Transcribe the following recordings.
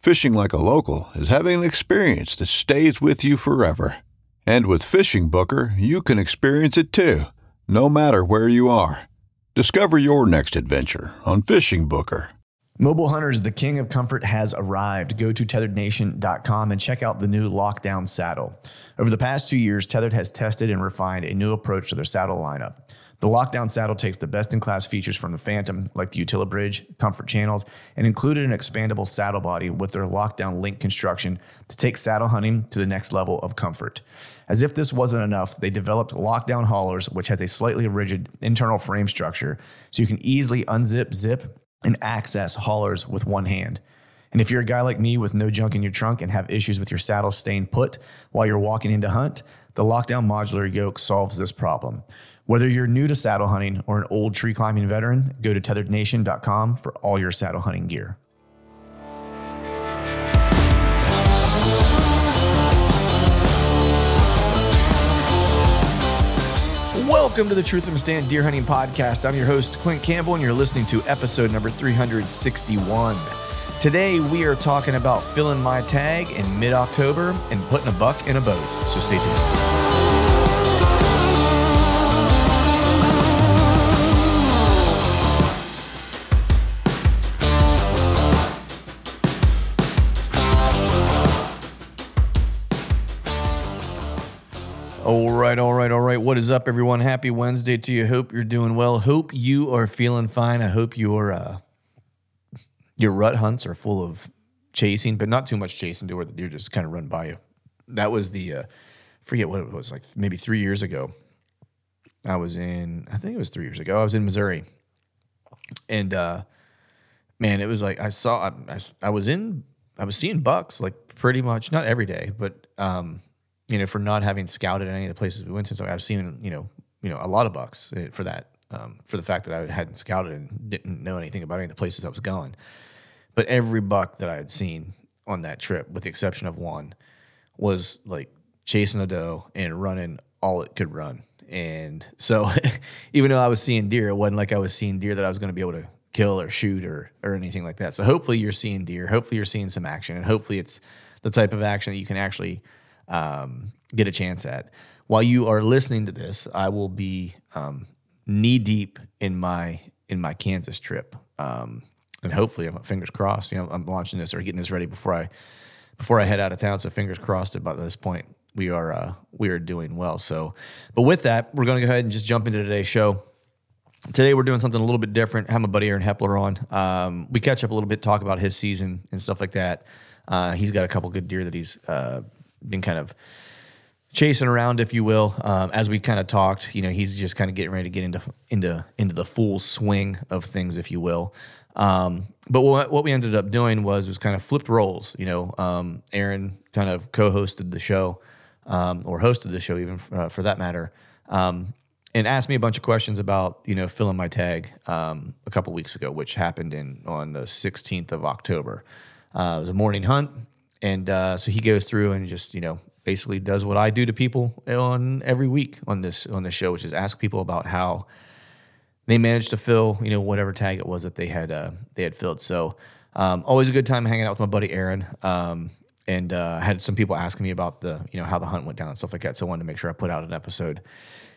Fishing like a local is having an experience that stays with you forever. And with FishingBooker, you can experience it too, no matter where you are. Discover your next adventure on FishingBooker. Mobile Hunters, the king of comfort, has arrived. Go to tethrdnation.com and check out the new Lockdown saddle. Over the past two years, Tethrd has tested and refined a new approach to their saddle lineup. The Lockdown saddle takes the best in class features from the Phantom, like the Utilibridge, comfort channels, and included an expandable saddle body with their Lockdown link construction to take saddle hunting to the next level of comfort. As if this wasn't enough, they developed Lockdown haulers, which has a slightly rigid internal frame structure, so you can easily unzip, zip, and access haulers with one hand. And if you're a guy like me with no junk in your trunk and have issues with your saddle staying put while you're walking into hunt, the Lockdown modular yoke solves this problem. Whether you're new to saddle hunting or an old tree climbing veteran, go to tethrdnation.com for all your saddle hunting gear. Welcome to the Truth from Stand Deer Hunting Podcast. I'm your host, Clint Campbell, and you're listening to episode number 361. Today, we are talking about filling my tag in mid October and putting a buck in a boat. So stay tuned. All right, all right, all right. What is up, everyone? Happy Wednesday to you. Hope you're doing well. Hope you are feeling fine. I hope your uh, your rut hunts are full of chasing, but not too much chasing to where the deer just kind of run by you. That was the uh, forget what it was like maybe three years ago. I was in, I think it was three years ago. I was in Missouri, and uh, man, it was like I saw, I, I, I was in, I was seeing bucks like pretty much not every day, but um, you know, for not having scouted any of the places we went to. So I've seen, you know, you know, a lot of bucks eh, for that, um, for the fact that I hadn't scouted and didn't know anything about any of the places I was going. But every buck that I had seen on that trip, with the exception of one, was like chasing a doe and running all it could run. And so, even though I was seeing deer, it wasn't like I was seeing deer that I was going to be able to kill or shoot or or anything like that. So hopefully you're seeing deer. Hopefully you're seeing some action, and hopefully it's the type of action that you can actually um, get a chance at. While you are listening to this, I will be um, knee deep in my in my Kansas trip, um, and hopefully, fingers crossed. You know, I'm launching this or getting this ready before I before I head out of town. So fingers crossed. About this point, we are uh, we are doing well. So, but with that, we're going to go ahead and just jump into today's show. Today we're doing something a little bit different. I have my buddy Aaron Hepler on. Um, we catch up a little bit, talk about his season and stuff like that. Uh, he's got a couple good deer that he's uh, been kind of chasing around, if you will. Um, as we kind of talked, you know, he's just kind of getting ready to get into into into the full swing of things, if you will. Um, but what, what we ended up doing was was kind of flipped roles. You know, um, Aaron kind of co-hosted the show, um, or hosted the show even uh, for that matter, um, and asked me a bunch of questions about you know filling my tag um, a couple weeks ago, which happened in on the 16th of October. Uh, it was a morning hunt. And uh, so he goes through and just, you know, basically does what I do to people on every week on this on this show, which is ask people about how they managed to fill you know whatever tag it was that they had uh, they had filled. So um, always a good time hanging out with my buddy Aaron. Um, and uh, had some people asking me about the you know how the hunt went down and stuff like that. So I wanted to make sure I put out an episode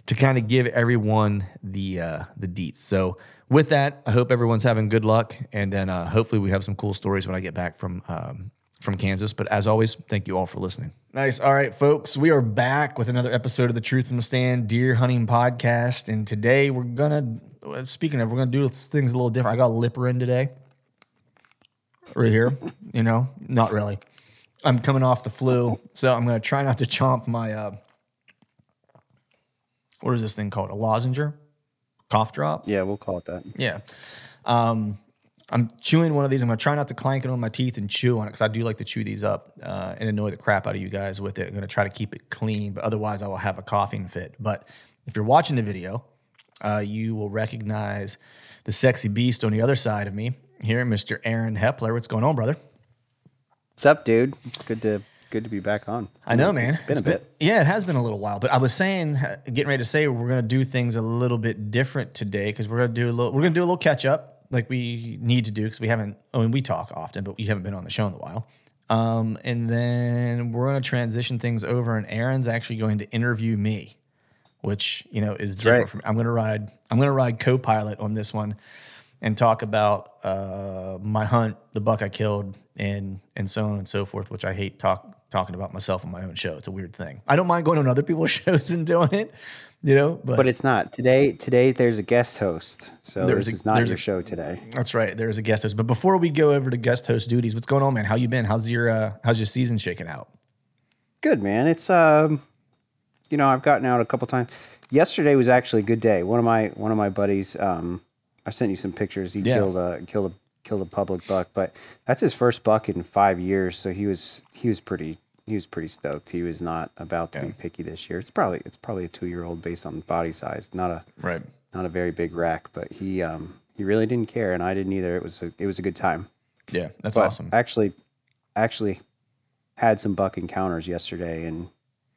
to kind of give everyone the uh, the deets. So with that, I hope everyone's having good luck, and then uh, hopefully we have some cool stories when I get back from um, from Kansas. But as always, thank you all for listening. Nice. All right, folks, we are back with another episode of the Truth in the Stand Deer Hunting Podcast, and today we're gonna. Speaking of, we're gonna do things a little different. I got a lipper in today, right here. You know, not really. I'm coming off the flu, so I'm gonna try not to chomp my. Uh, what is this thing called? A lozenger, cough drop. Yeah, we'll call it that. Yeah. Um, I'm chewing one of these. I'm gonna try not to clank it on my teeth and chew on it because I do like to chew these up uh, and annoy the crap out of you guys with it. I'm gonna try to keep it clean, but otherwise I will have a coughing fit. But if you're watching the video, uh, you will recognize the sexy beast on the other side of me here, Mr. Aaron Hepler. What's going on, brother? What's up, dude? It's good to good to be back on. I know, man. It's been a bit. yeah, it has been a little while. But I was saying, uh, getting ready to say, we're gonna do things a little bit different today because we're gonna do a little. We're gonna do a little catch up, like we need to do because we haven't. I mean, we talk often, but we haven't been on the show in a while. Um, and then we're gonna transition things over, and Aaron's actually going to interview me, which you know is different right. from. I'm gonna ride. I'm gonna ride co-pilot on this one and talk about uh, my hunt, the buck I killed, and and so on and so forth. Which I hate talk talking about myself on my own show. It's a weird thing. I don't mind going on other people's shows and doing it, you know. But, But it's not today. Today there's a guest host, so There's this a- is not there's your a- show today. that's right. There's a guest host. But before we go over to guest host duties, what's going on, man? How you been? How's your uh, how's your season shaking out? Good man. It's um, you know, I've gotten out a couple times. Yesterday was actually a good day. One of my one of my buddies, um, I sent you some pictures. He Yeah. killed a killed a killed a public buck, but that's his first buck in five years. So he was he was pretty he was pretty stoked. He was not about to Yeah. be picky this year. It's probably it's probably a two year old based on body size, not a Right. not a very big rack, but he um he really didn't care, and I didn't either. It was a it was a good time. Yeah, that's But awesome. Actually, actually had some buck encounters yesterday, and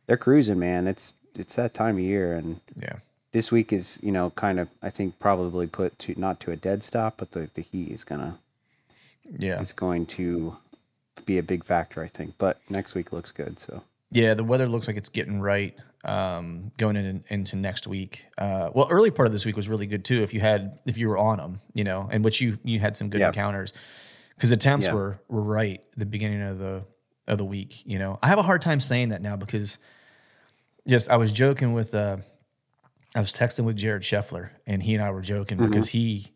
they're cruising, man. It's it's that time of year, and Yeah. this week is you know kind of I think probably put to not to a dead stop, but the the heat is gonna Yeah. is going to be a big factor, I think. But next week looks good, so Yeah, the weather looks like it's getting right um, going in, into next week. Uh, well, early part of this week was really good too. If you had, if you were on them, you know, and which you you had some good Yeah. encounters because the temps Yeah. were were right the beginning of the of the week. You know, I have a hard time saying that now because just I was joking with uh, I was texting with Jared Scheffler and he and I were joking Mm-hmm. because he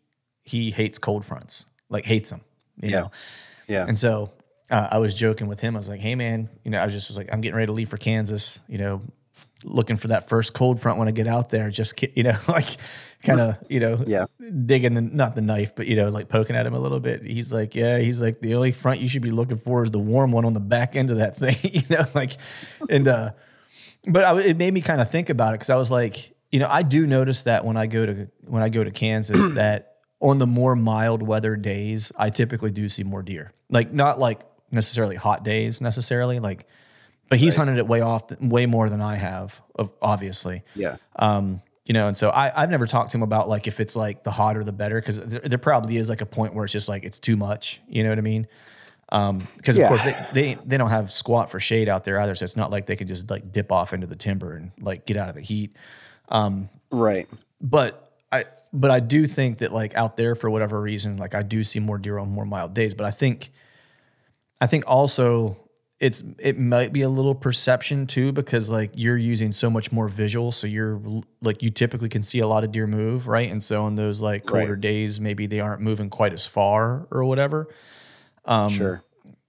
he hates cold fronts, like hates them. You Yeah. know, yeah, and so uh, I was joking with him. I was like, "Hey, man, you know, I was just was like, I'm getting ready to leave for Kansas. You know, looking for that first cold front when I get out there. Just ki- you know, like kind of you know, Yeah. digging the not the knife, but you know, like poking at him a little bit. He's like, yeah, he's like the only front you should be looking for is the warm one on the back end of that thing. you know, like, and uh, but I, it made me kind of think about it because I was like, you know, I do notice that when I go to when I go to Kansas that on the more mild weather days, I typically do see more deer. Like not like necessarily hot days necessarily, like, but he's hunted it way off, way more than I have, obviously. yeah, Um, you know, and so I, I've never talked to him about like if it's like the hotter the better because there, there probably is like a point where it's just like it's too much. You know what I mean? Um because Yeah. of course they, they they don't have squat for shade out there either, so it's not like they can just like dip off into the timber and like get out of the heat. Um, right. But I but I do think that like out there for whatever reason, like I do see more deer on more mild days. But I think I think also it's it might be a little perception too because like you're using so much more visual, so you're like you typically can see a lot of deer move, right? And so on those like colder Right. days, maybe they aren't moving quite as far or whatever um, sure.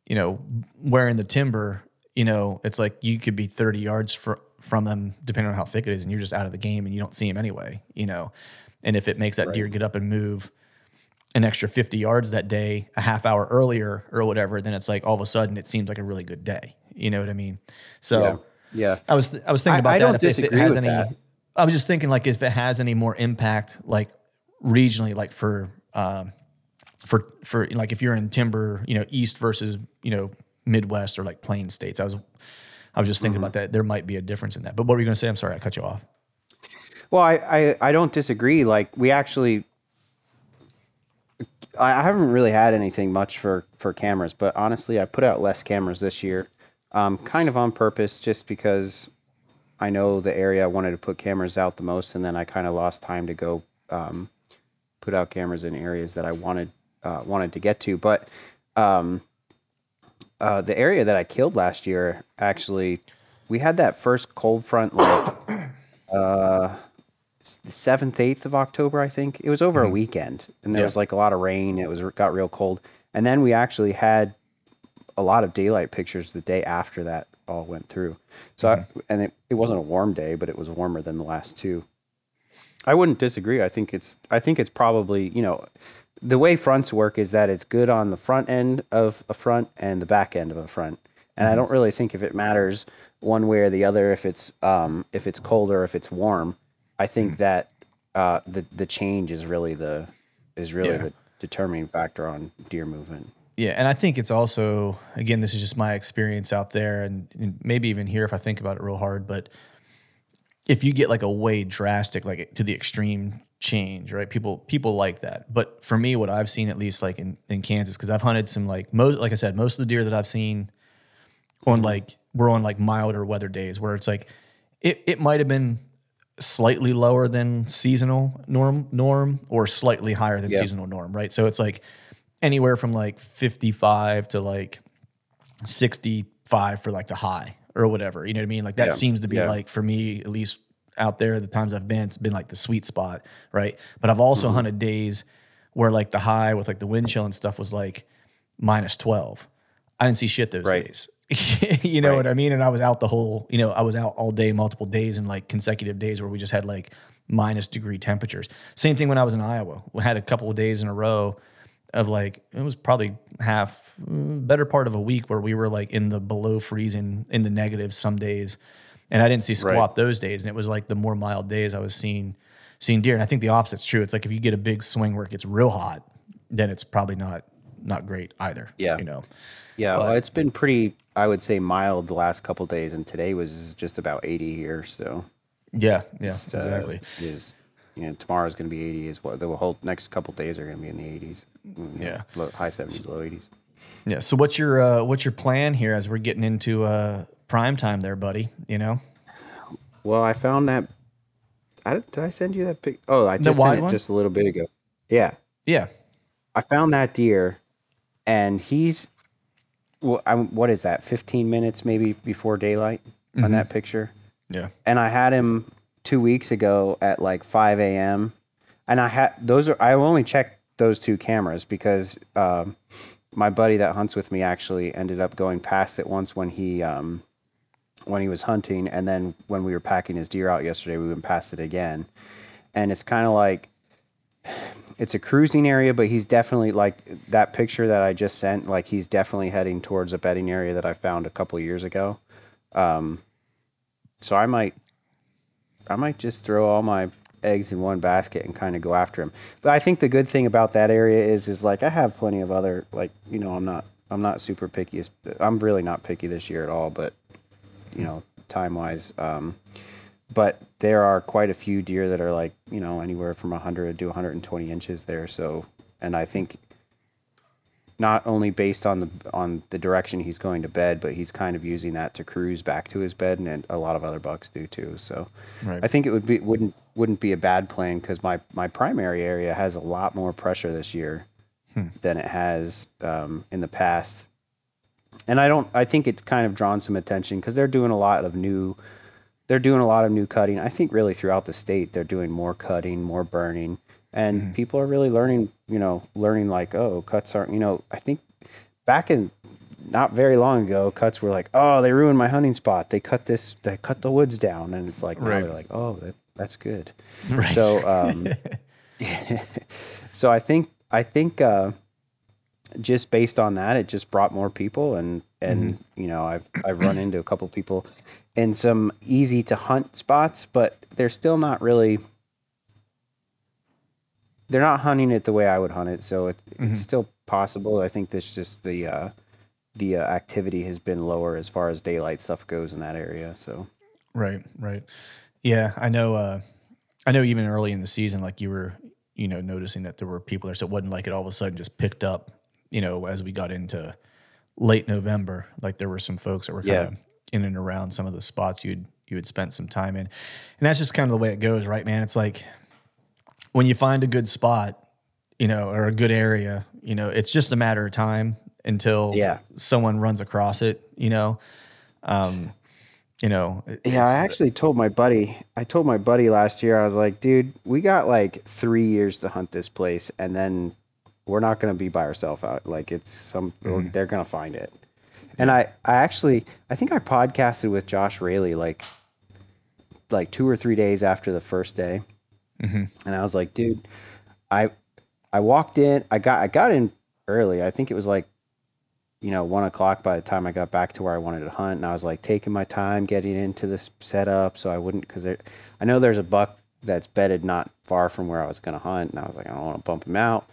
you know, wearing the timber, you know, it's like you could be 30 yards fr- from them, depending on how thick it is, and you're just out of the game and you don't see them anyway, you know. And if it makes that deer get up and move an extra 50 yards that day, a half hour earlier or whatever, then it's like all of a sudden it seems like a really good day. You know what I mean? So Yeah. Yeah. I was I was thinking I- about I that. don't if, if it has with any, that. I was just thinking like if it has any more impact, like regionally, like for um, for for like if you're in timber, you know, east versus you know Midwest or like plain states. I was I was just thinking Mm-hmm. about that. There might be a difference in that. But what were you going to say? I'm sorry, I cut you off. Well, I, I, I don't disagree. Like we actually, I, haven't really had anything much for for cameras, but honestly, I put out less cameras this year, um, kind of on purpose, just because I know the area I wanted to put cameras out the most, and then I kind of lost time to go um, put out cameras in areas that I wanted uh, wanted to get to. But um, uh, the area that I killed last year, actually, we had that first cold front like uh, seventh, eighth of October, I think. It was over a mm-hmm. weekend, and there Yeah. was like a lot of rain. It was got real cold, and then we actually had a lot of daylight pictures the day after that all went through. So, I, mm-hmm. and it, it wasn't a warm day, but it was warmer than the last two. I wouldn't disagree. I think it's I think it's probably you know the way fronts work is that it's good on the front end of a front and the back end of a front, and I mm-hmm. don't really think if it matters one way or the other if it's um, if it's cold or if it's warm. I think that uh, the the change is really the is really Yeah. the determining factor on deer movement. Yeah, and I think it's also again, this is just my experience out there, and, and maybe even here if I think about it real hard. But if you get like a way drastic, like to the extreme change, right? People people like that. But for me, what I've seen at least like in, in Kansas, because I've hunted some like most, like I said, most of the deer that I've seen on like we're on like milder weather days where it's like it it might have been slightly lower than seasonal norm norm or slightly higher than Yeah. seasonal norm, right? So it's like anywhere from like 55 to like 65 for like the high or whatever. You know what I mean? Like that Yeah. seems to be Yeah. like for me at least out there the times I've been it's been like the sweet spot, right? But I've also Mm-hmm. hunted days where like the high with like the wind chill and stuff was like minus 12. I didn't see shit those Right. days. you know Right. what I mean? And I was out the whole, you know, I was out all day, multiple days and like consecutive days where we just had like minus degree temperatures. Same thing when I was in Iowa. We had a couple of days in a row of like it was probably half mm, better part of a week where we were like in the below freezing in the negatives some days and i didn't see squat Right. those days and it was like the more mild days i was seeing seeing deer and i think the opposite's true it's like if you get a big swing where it gets real hot then it's probably not not great either Yeah. you know Yeah, well, it's been pretty, I would say, mild the last couple days, and today was just about 80 here. So yeah yeah it's, uh, exactly is you know tomorrow's going to be 80 as well. The whole next couple days are going to be in the 80s. Yeah. low, high 70s, low 80s. yeah so what's your uh what's your plan here as we're getting into uh prime time there buddy you know Well, I found that. I, did I send you that pic? Oh, I just sent it one? just a little bit ago. Yeah, yeah I found that deer, and he's. Well, I'm, what is that? 15 minutes maybe before daylight Mm-hmm. on that picture. yeah and I had him two weeks ago at like 5 a.m. And I had those are I only checked those two cameras because um, my buddy that hunts with me actually ended up going past it once when he um, when he was hunting, and then when we were packing his deer out yesterday, we went past it again, and it's kind of like it's a cruising area, but he's definitely like that picture that I just sent. Like he's definitely heading towards a bedding area that I found a couple years ago. Um, so I might, I might just throw all my eggs in one basket and kind of go after him. But I think the good thing about that area is, is like I have plenty of other like you know I'm not I'm not super picky. I'm really not picky this year at all. But you know time wise, um, but there are quite a few deer that are like you know anywhere from 100 to 120 inches there. So and I think not only based on the on the direction he's going to bed, but he's kind of using that to cruise back to his bed, and, a lot of other bucks do too. So Right. I think it would be wouldn't wouldn't be a bad plan because my my primary area has a lot more pressure this year than it has um, in the past, and I don't I think it's kind of drawn some attention because they're doing a lot of new they're doing a lot of new cutting. I think really throughout the state they're doing more cutting, more burning, and people are really learning. You know, learning like oh, cuts aren't. You know, I think back in not very long ago, cuts were like oh, they ruined my hunting spot. They cut this, they cut the woods down, and it's like now they're like oh, that that's good. Right. So um, so I think I think uh, just based on that, it just brought more people, and and you know I've I've run into a couple people in some easy to hunt spots, but they're still not really. They're not hunting it the way I would hunt it, so it, it's still possible. I think this just the uh, the uh, activity has been lower as far as daylight stuff goes in that area. So Right, right. Yeah, I know. Uh, I know. Even early in the season, like you were, you know, noticing that there were people there, so it wasn't like it all of a sudden just picked up. You know, as we got into late November, like there were some folks that were kind Yeah. of in and around some of the spots you'd you had spent some time in, and that's just kind of the way it goes, right, man? It's like when you find a good spot, you know, or a good area, you know, it's just a matter of time until Yeah. someone runs across it. You know, um, you know, it- Yeah, I it's- actually told my buddy. I told my buddy last year. I was like, "Dude, we got like three years to hunt this place, and then we're not going to be by ourselves out. Like, it's some. Mm-hmm. They're going to find it." And I, I actually, I think I podcasted with Josh Rayleigh like, like two or three days after the first day, Mm-hmm. and I was like, "Dude, I, I walked in. I got, I got in early. I think it was like you know, one o'clock by the time I got back to where I wanted to hunt, and I was like taking my time getting into this setup, so I wouldn't because I know there's a buck that's bedded not far from where I was going to hunt, and I was like, I don't want to bump him out,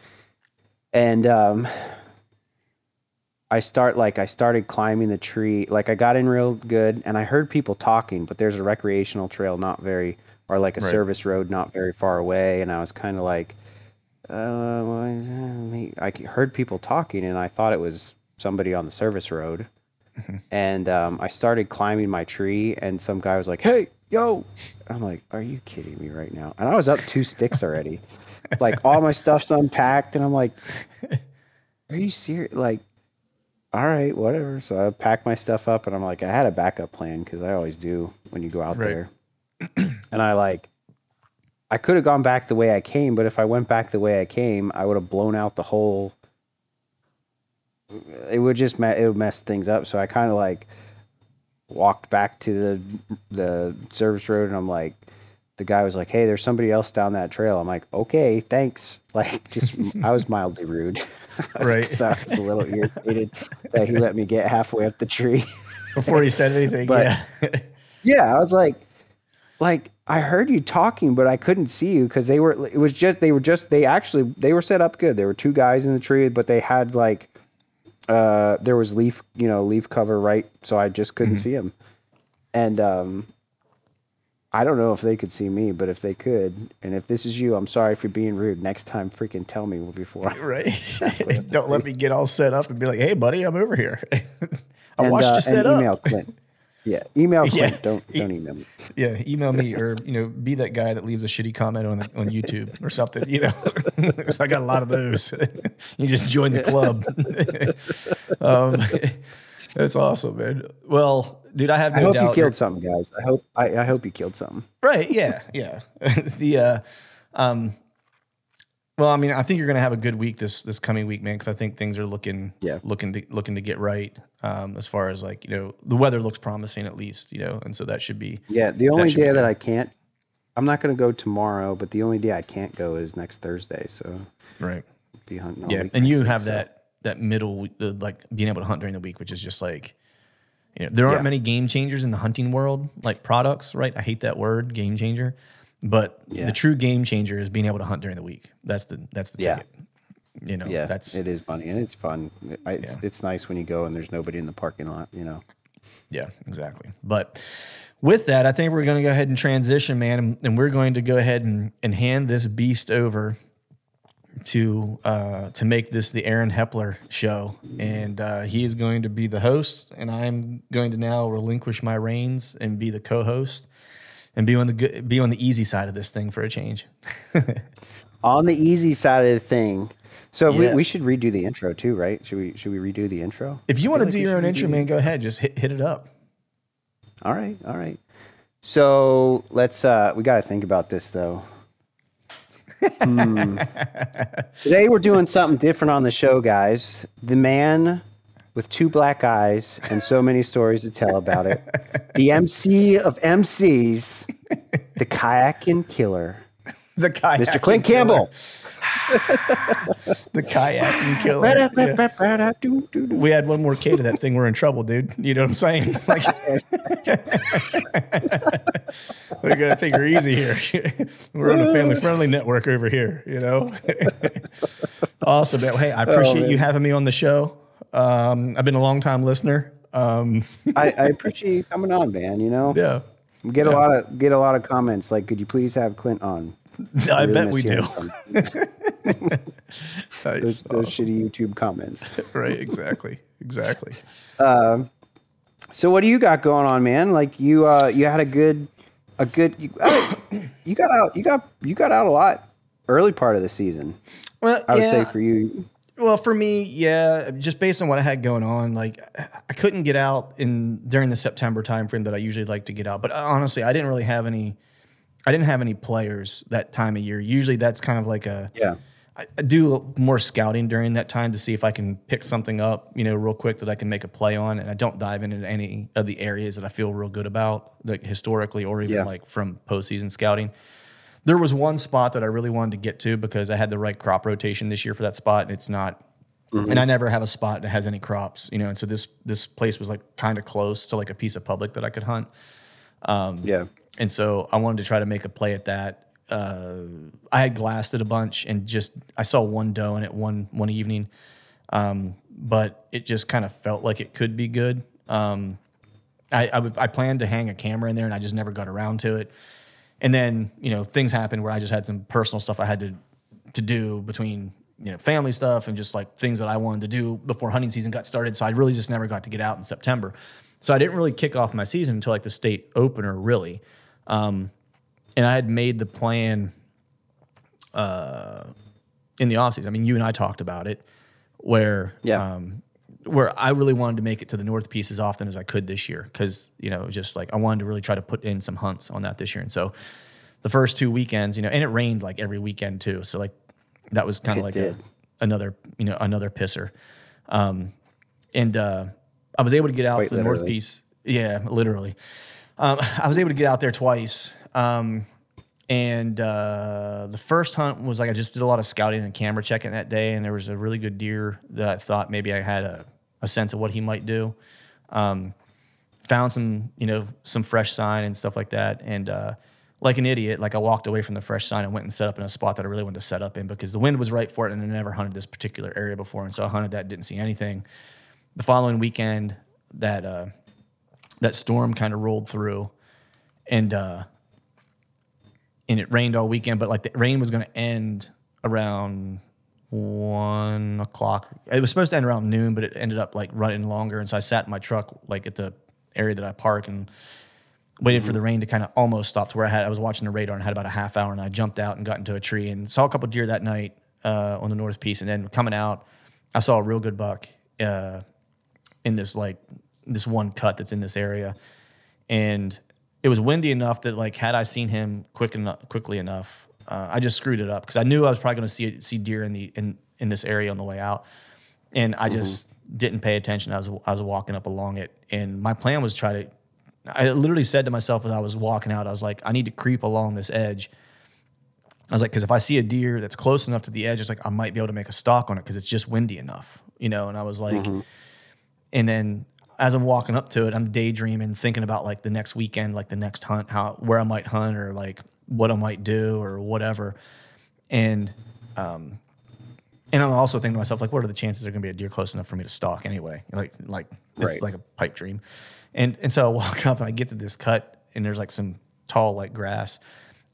and um, I start like I started climbing the tree, like I got in real good, and I heard people talking, but there's a recreational trail not very, or like a Right. service road not very far away, and I was kind of like. Uh, I heard people talking, and I thought it was somebody on the service road. And um, I started climbing my tree, and some guy was like, "Hey, yo!" I'm like, "Are you kidding me right now?" And I was up two sticks already. Like all my stuff's unpacked, and I'm like, "Are you serious?" Like, all right, whatever. So I packed my stuff up, and I'm like, I had a backup plan because I always do when you go out Right. there. and I like, I could have gone back the way I came, but if I went back the way I came, I would have blown out the whole. It would just it would mess things up. So I kind of like walked back to the the service road, and I'm like, the guy was like, "Hey, there's somebody else down that trail." I'm like, "Okay, thanks." Like, just I was mildly rude, Right. 'Cause I was a little irritated that he let me get halfway up the tree. before he said anything. But- yeah. Yeah, I was like, like I heard you talking, but I couldn't see you because they were. It was just they were just they actually they were set up good. There were two guys in the tree, but they had like, uh, there was leaf you know leaf cover right, so I just couldn't see him. And um, I don't know if they could see me, but if they could, and if this is you, I'm sorry for being rude. Next time, freaking tell me before. I- right. Don't let me get all set up and be like, "Hey, buddy, I'm over here. I and, watched uh, you set and email up." Clint. Yeah, email Yeah. Clint. Don't don't email me. Yeah, email me or you know, be that guy that leaves a shitty comment on the, on YouTube or something. You know, so I got a lot of those. you just join the club. um, that's awesome, man. Well, dude, I have no I hope doubt. you killed something, guys. I hope I, I hope you killed something. Right. Yeah. Yeah. the uh, um, well, I mean, I think you're going to have a good week this this coming week, man, because I think things are looking Yeah. looking to looking to get right. Um, as far as like you know, the weather looks promising at least, you know, and so that should be Yeah, the only be day that. I can't, I'm not going to go tomorrow, but the only day I can't go is next Thursday. So right. be hunting. All Yeah, and you have so- that that middle, the, like being able to hunt during the week, which is just like, you know, there aren't Yeah. many game changers in the hunting world, like products, right? I hate that word, game changer, but Yeah. the true game changer is being able to hunt during the week. That's the that's the Yeah. ticket. You know, Yeah, that's it is funny and it's fun. I, it's, it's nice when you go and there's nobody in the parking lot. You know. Yeah, exactly. But with that, I think we're going to go ahead and transition, man, and, and we're going to go ahead and, and hand this beast over to uh, to make this the Aaron Hepler show, and uh, he is going to be the host, and I'm going to now relinquish my reins and be the co-host, and be on the good, be on the easy side of this thing for a change. On the easy side of the thing. So we, we should redo the intro too, right? Should we should we redo the intro? If you want to like do your own intro, man, go ahead, just hit, hit it up. All right, all right. So let's uh we got to think about this though. Hmm. Today we're doing something different on the show, guys. The man with two black eyes and so many stories to tell about it. The MC of MCs, the kayaking killer, The kayaking Mr. Clint killer. The kayaking killer. Yeah. we add one more K to that thing, we're in trouble, dude. You know what I'm saying? Like, we gotta take her easy here. we're on a family friendly network over here, you know. awesome, man. Hey, I appreciate you having me on the show. Um, I've been a long time listener. Um, I, I appreciate you coming on, man. You know, yeah, we get a lot of get a lot of comments like, "Could you please have Clint on?" I really bet we do. hearing from you. Nice. Those, those shitty YouTube comments. right, exactly, exactly. So what do you got going on, man? Like you uh you had a good a good you, uh, you got out you got you got out a lot early part of the season. Well, I would yeah. say for you. Well, for me, yeah, just based on what I had going on, like I couldn't get out in during the September timeframe that I usually like to get out. But uh, honestly, I didn't really have any. I didn't have any players that time of year. Usually, that's kind of like a. Yeah. I I do more scouting during that time to see if I can pick something up, you know, real quick that I can make a play on, and I don't dive into any of the areas that I feel real good about, like historically or even Yeah. like from postseason scouting. There was one spot that I really wanted to get to because I had the right crop rotation this year for that spot, and it's not. And I never have a spot that has any crops, you know. And so this this place was like kind of close to like a piece of public that I could hunt. Um, yeah. And so I wanted to try to make a play at that. Uh, I had glassed it a bunch and just I saw one doe in it one one evening, um, but it just kind of felt like it could be good. Um, I, I I planned to hang a camera in there and I just never got around to it. And then you know things happened where I just had some personal stuff I had to to do between you know family stuff and just like things that I wanted to do before hunting season got started. So I really just never got to get out in September. So I didn't really kick off my season until like the state opener, really. Um, and I had made the plan uh, in the offseason. I mean, you and I talked about it, where Yeah. um, where I really wanted to make it to the North Piece as often as I could this year because you know it was just like I wanted to really try to put in some hunts on that this year. And so the first two weekends, you know, and it rained like every weekend too. So like that was kind of like a, another you know another pisser. Um, and uh, I was able to get out Quite to the North. Piece. Yeah, literally. Um, I was able to get out there twice. Um, and uh, the first hunt was like I just did a lot of scouting and camera checking that day, and there was a really good deer that I thought maybe I had a, a sense of what he might do. Um, found some, you know, some fresh sign and stuff like that, and uh, like an idiot, like I walked away from the fresh sign and went and set up in a spot that I really wanted to set up in because the wind was right for it, and I never hunted this particular area before, and so I hunted that, didn't see anything. The following weekend, that uh, that storm kind of rolled through, and uh, and it rained all weekend, but like the rain was going to end around one o'clock. It was supposed to end around noon, but it ended up like running longer. And so I sat in my truck like at the area that I park and waited for the rain to kind of almost stop to where I had I was watching the radar and had about a half hour and I jumped out and got into a tree and saw a couple deer that night uh, on the north piece and then coming out I saw a real good buck uh, in this like this one cut that's in this area and it was windy enough that like had I seen him quick enough, quickly enough, uh, I just screwed it up because I knew I was probably going to see see deer in the in in this area on the way out, and I just didn't pay attention. I was I was walking up along it, and my plan was try to. I literally said to myself as I was walking out, I was like, I need to creep along this edge. I was like, because if I see a deer that's close enough to the edge, it's like I might be able to make a stalk on it because it's just windy enough, you know. And I was like, and then as I'm walking up to it, I'm daydreaming, thinking about like the next weekend, like the next hunt, how where I might hunt or like what I might do or whatever. And um and I'm also thinking to myself, like, what are the chances there gonna be a deer close enough for me to stalk anyway? Like like it's Right. like a pipe dream. And and so I walk up and I get to this cut and there's like some tall like grass.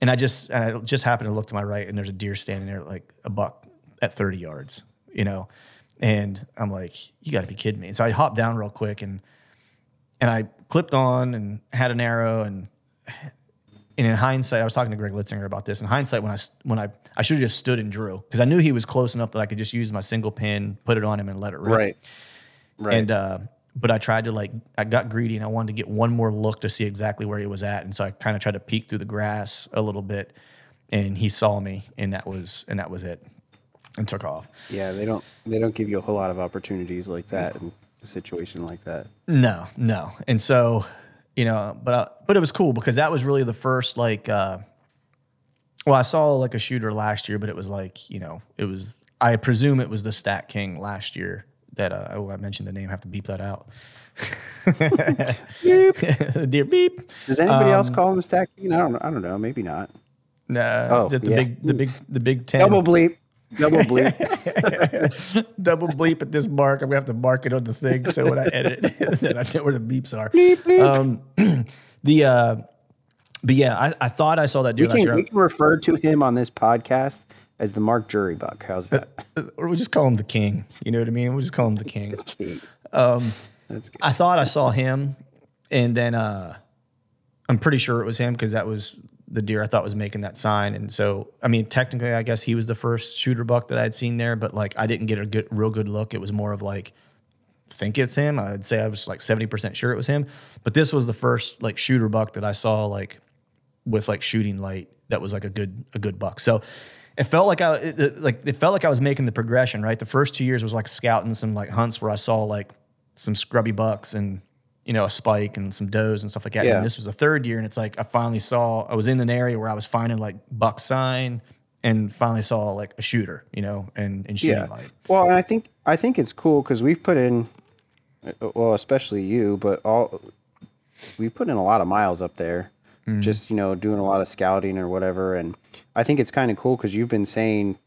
And I just and I just happen to look to my right and there's a deer standing there like a buck at 30 yards, you know. And I'm like, you got to be kidding me. So I hopped down real quick and and I clipped on and had an arrow and and in hindsight, I was talking to Greg Litzinger about this. In hindsight, when I when I I should have just stood and drew because I knew he was close enough that I could just use my single pin, put it on him, and let it rip. Right. Right. And uh, but I tried to like I got greedy and I wanted to get one more look to see exactly where he was at, and so I kind of tried to peek through the grass a little bit, and he saw me, and that was and that was it, and took off. yeah, they don't they don't give you a whole lot of opportunities like that in a situation like that. No, no. And so, you know, but uh, but it was cool because that was really the first like uh well, I saw like a shooter last year, but it was like, you know, it was I presume it was the Stack King last year that uh oh, I mentioned the name, I have to beep that out. beep. Dear beep. Does anybody else Um, call him stack? king? I don't I don't know, maybe not. No, Oh, is it the yeah. big the big the big 10. Double bleep. Double bleep. double bleep at this mark. I'm gonna have to mark it on the thing so when I edit it, then I know where the beeps are. Um, the uh, but yeah, I, I thought I saw that dude. We last can, year. we can refer to him on this podcast as the Mark Jury Buck. How's that? or we just call him the king. You know what I mean? We just call him the king. That's good. I thought I saw him, and then uh, I'm pretty sure it was him because that was the deer I thought was making that sign. And so, I mean, technically, I guess he was the first shooter buck that I had seen there, but like I didn't get a good, real good look. It was more of like, think it's him. I'd say I was like 70% sure it was him. But this was the first like shooter buck that I saw like with like shooting light that was like a good a good buck. So it felt like I it- like it felt like I was making the progression, right? The first two years was like scouting some like hunts where I saw like some scrubby bucks and you know a spike and some does and stuff like that. Yeah. And this was the third year, and it's like I finally saw I was in an area where I was finding like buck sign and finally saw like a shooter, you know, and and shooting light. Well, and I think I think it's cool because we've put in, well, especially you, but all we put in a lot of miles up there, Mm-hmm. just you know doing a lot of scouting or whatever, and I think it's kind of cool because you've been saying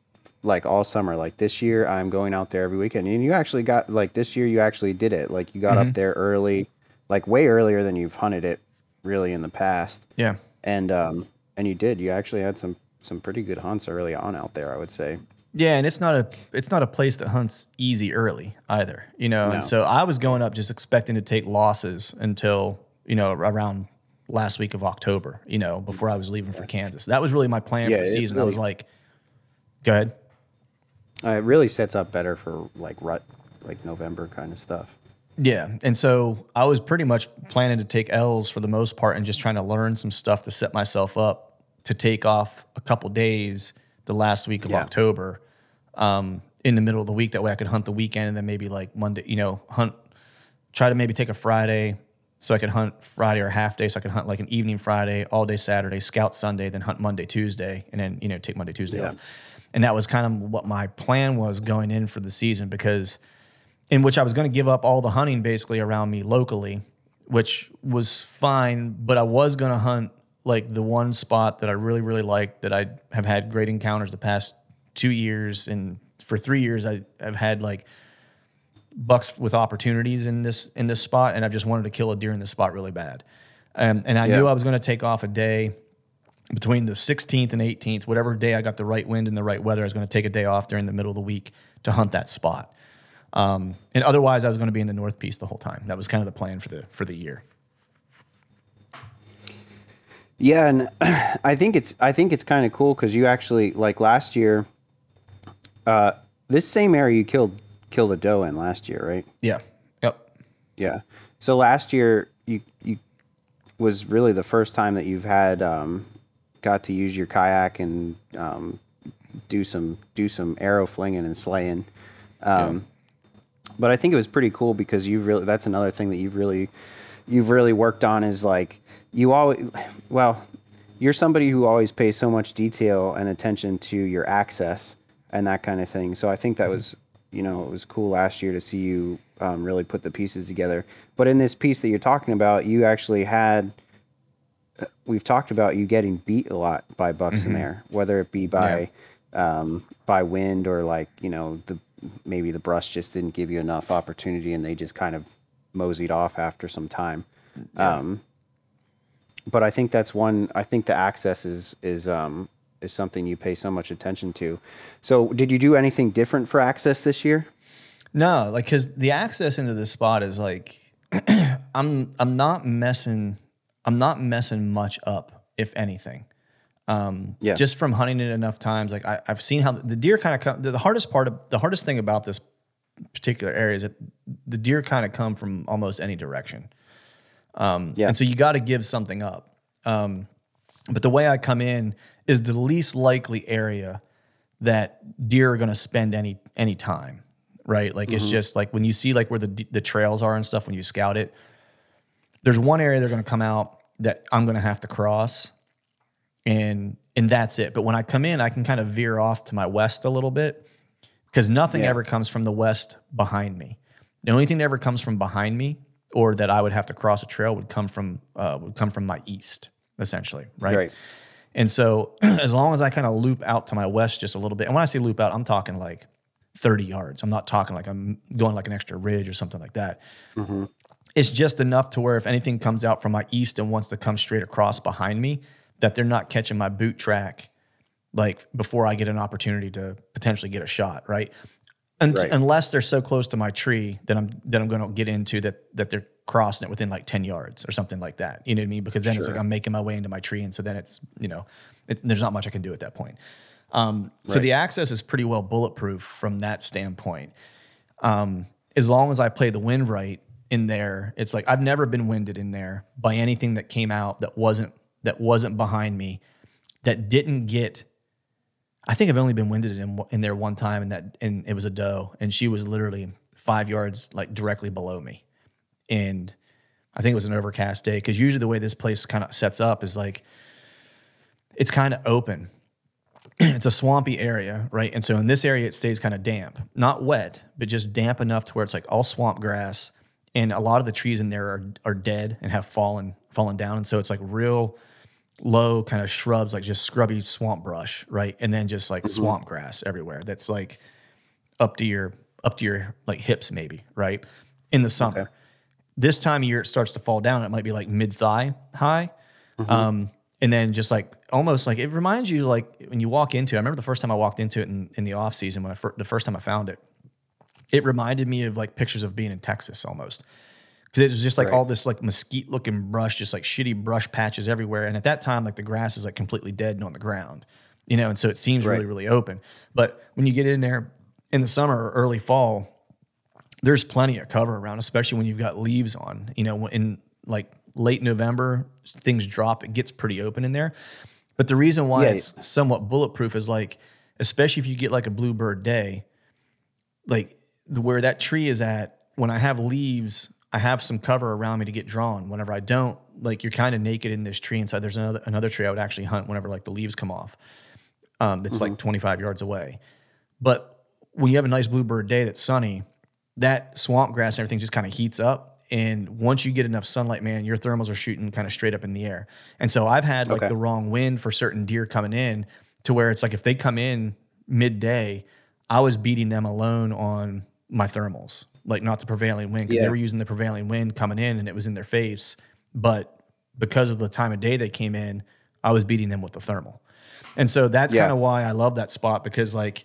like all summer, like this year I'm going out there every weekend, and you actually got like this year you actually did it, like you got Mm-hmm. up there early, like way earlier than you've hunted it really in the past, Yeah. and um and you did, you actually had some some pretty good hunts early on out there, I would say. Yeah, and it's not a it's not a place that hunts easy early either, you know. No. And so I was going up just expecting to take losses until you know around last week of October, you know, before I was leaving for Kansas. That was really my plan Yeah, for the season. I was like, go ahead. Uh, it really sets up better for like rut, like November kind of stuff. Yeah, and so I was pretty much planning to take L's for the most part and just trying to learn some stuff to set myself up to take off a couple days the last week of Yeah. October um, in the middle of the week. That way I could hunt the weekend and then maybe like Monday, you know, hunt, try to maybe take a Friday so I could hunt Friday or half day so I could hunt like an evening Friday, all day Saturday, scout Sunday, then hunt Monday, Tuesday, and then, you know, take Monday, Tuesday Yeah. off. And that was kind of what my plan was going in for the season because in which I was going to give up all the hunting basically around me locally, which was fine, but I was going to hunt like the one spot that I really, really liked that I have had great encounters the past two years. And for three years, I, I've had like bucks with opportunities in this, in this spot. And I've just wanted to kill a deer in this spot really bad. Um, and I Yeah. knew I was going to take off a day between the 16th and 18th, whatever day I got the right wind and the right weather, I was going to take a day off during the middle of the week to hunt that spot. Um, and otherwise, I was going to be in the North Piece the whole time. That was kind of the plan for the for the year. Yeah, and I think it's I think it's kind of cool because you actually like last year. Uh, this same area you killed killed a doe in last year, right? Yeah. Yep. Yeah. So last year you you was really the first time that you've had um, got to use your kayak and um, do some do some arrow flinging and slaying. Um, But I think it was pretty cool because you've really that's another thing that you've really you've really worked on is like you always well you're somebody who always pays so much detail and attention to your access and that kind of thing. So I think that was you know it was cool last year to see you um, really put the pieces together. But in this piece that you're talking about, you actually had we've talked about you getting beat a lot by bucks in there, whether it be by um, by wind or like you know the maybe the brush just didn't give you enough opportunity and they just kind of moseyed off after some time. Um, but I think that's one. I think the access is is um, is something you pay so much attention to. So, did you do anything different for access this year? No, like because the access into this spot is like I'm I'm not messing I'm not messing much up if anything. Um, Yeah. Just from hunting it enough times, like I, I've seen how the deer kind of come. The, the hardest part of the hardest thing about this particular area is that the deer kind of come from almost any direction. Yeah. And so you got to give something up. Um, but the way I come in is the least likely area that deer are going to spend any any time, right? Like it's just like when you see like where the the trails are and stuff when you scout it. There's one area they're going to come out that I'm going to have to cross, and and that's it. But when I come in, I can kind of veer off to my west a little bit because nothing Yeah. ever comes from the west behind me. The only thing that ever comes from behind me, or that I would have to cross a trail, would come from uh, would come from my east, essentially, right? Right. And so as long as I kind of loop out to my west just a little bit, and when I say loop out, I'm talking like 30 yards. I'm not talking like I'm going like an extra ridge or something like that. Mm-hmm. It's just enough to where if anything comes out from my east and wants to come straight across behind me, that they're not catching my boot track like before I get an opportunity to potentially get a shot, right? Un- Right. Unless they're so close to my tree that I'm that I'm going to get into that that they're crossing it within like 10 yards or something like that. You know what I mean? Because then it's like I'm making my way into my tree and so then it's, you know, it, there's not much I can do at that point. Um, So the access is pretty well bulletproof from that standpoint. Um, as long as I play the wind right in there, it's like I've never been winded in there by anything that came out that wasn't that wasn't behind me, that didn't get. I think I've only been winded in in there one time, and that and it was a doe, and she was literally five yards like directly below me, and I think it was an overcast day because usually the way this place kind of sets up is like it's kind of open it's a swampy area, right? And so in this area, it stays kind of damp, not wet, but just damp enough to where it's like all swamp grass, and a lot of the trees in there are are dead and have fallen fallen down, and so it's like real low kind of shrubs, like just scrubby swamp brush, right? And then just like swamp grass everywhere. That's like up to your up to your like hips, maybe, right? In the summer. This time of year, it starts to fall down. It might be like mid thigh high. Um, and then just like almost like it reminds you like when you walk into it, I remember the first time I walked into it in, in the off season when I fir- the first time I found it, it reminded me of like pictures of being in Texas almost. Cause it was just like all this like mesquite looking brush, just like shitty brush patches everywhere. And at that time, like the grass is like completely dead and on the ground, you know? And so it seems really, Right. really open. But when you get in there in the summer or early fall, there's plenty of cover around, especially when you've got leaves on. You know, in like late November, things drop, it gets pretty open in there. But the reason why Yeah. it's somewhat bulletproof is like, especially if you get like a bluebird day, like where that tree is at, when I have leaves, I have some cover around me to get drawn. Whenever I don't, like you're kind of naked in this tree inside. There's another another tree I would actually hunt whenever like the leaves come off. Um, it's like 25 yards away. But when you have a nice bluebird day that's sunny, that swamp grass and everything just kind of heats up. And once you get enough sunlight, man, your thermals are shooting kind of straight up in the air. And so I've had like Okay. the wrong wind for certain deer coming in to where it's like if they come in midday, I was beating them alone on my thermals, like not the prevailing wind because they were using the prevailing wind coming in and it was in their face. But because of the time of day they came in, I was beating them with the thermal. And so that's Yeah. kind of why I love that spot because like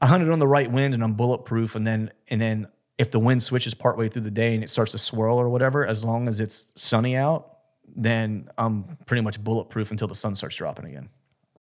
I hunted on the right wind and I'm bulletproof. And then and then if the wind switches partway through the day and it starts to swirl or whatever, as long as it's sunny out, then I'm pretty much bulletproof until the sun starts dropping again.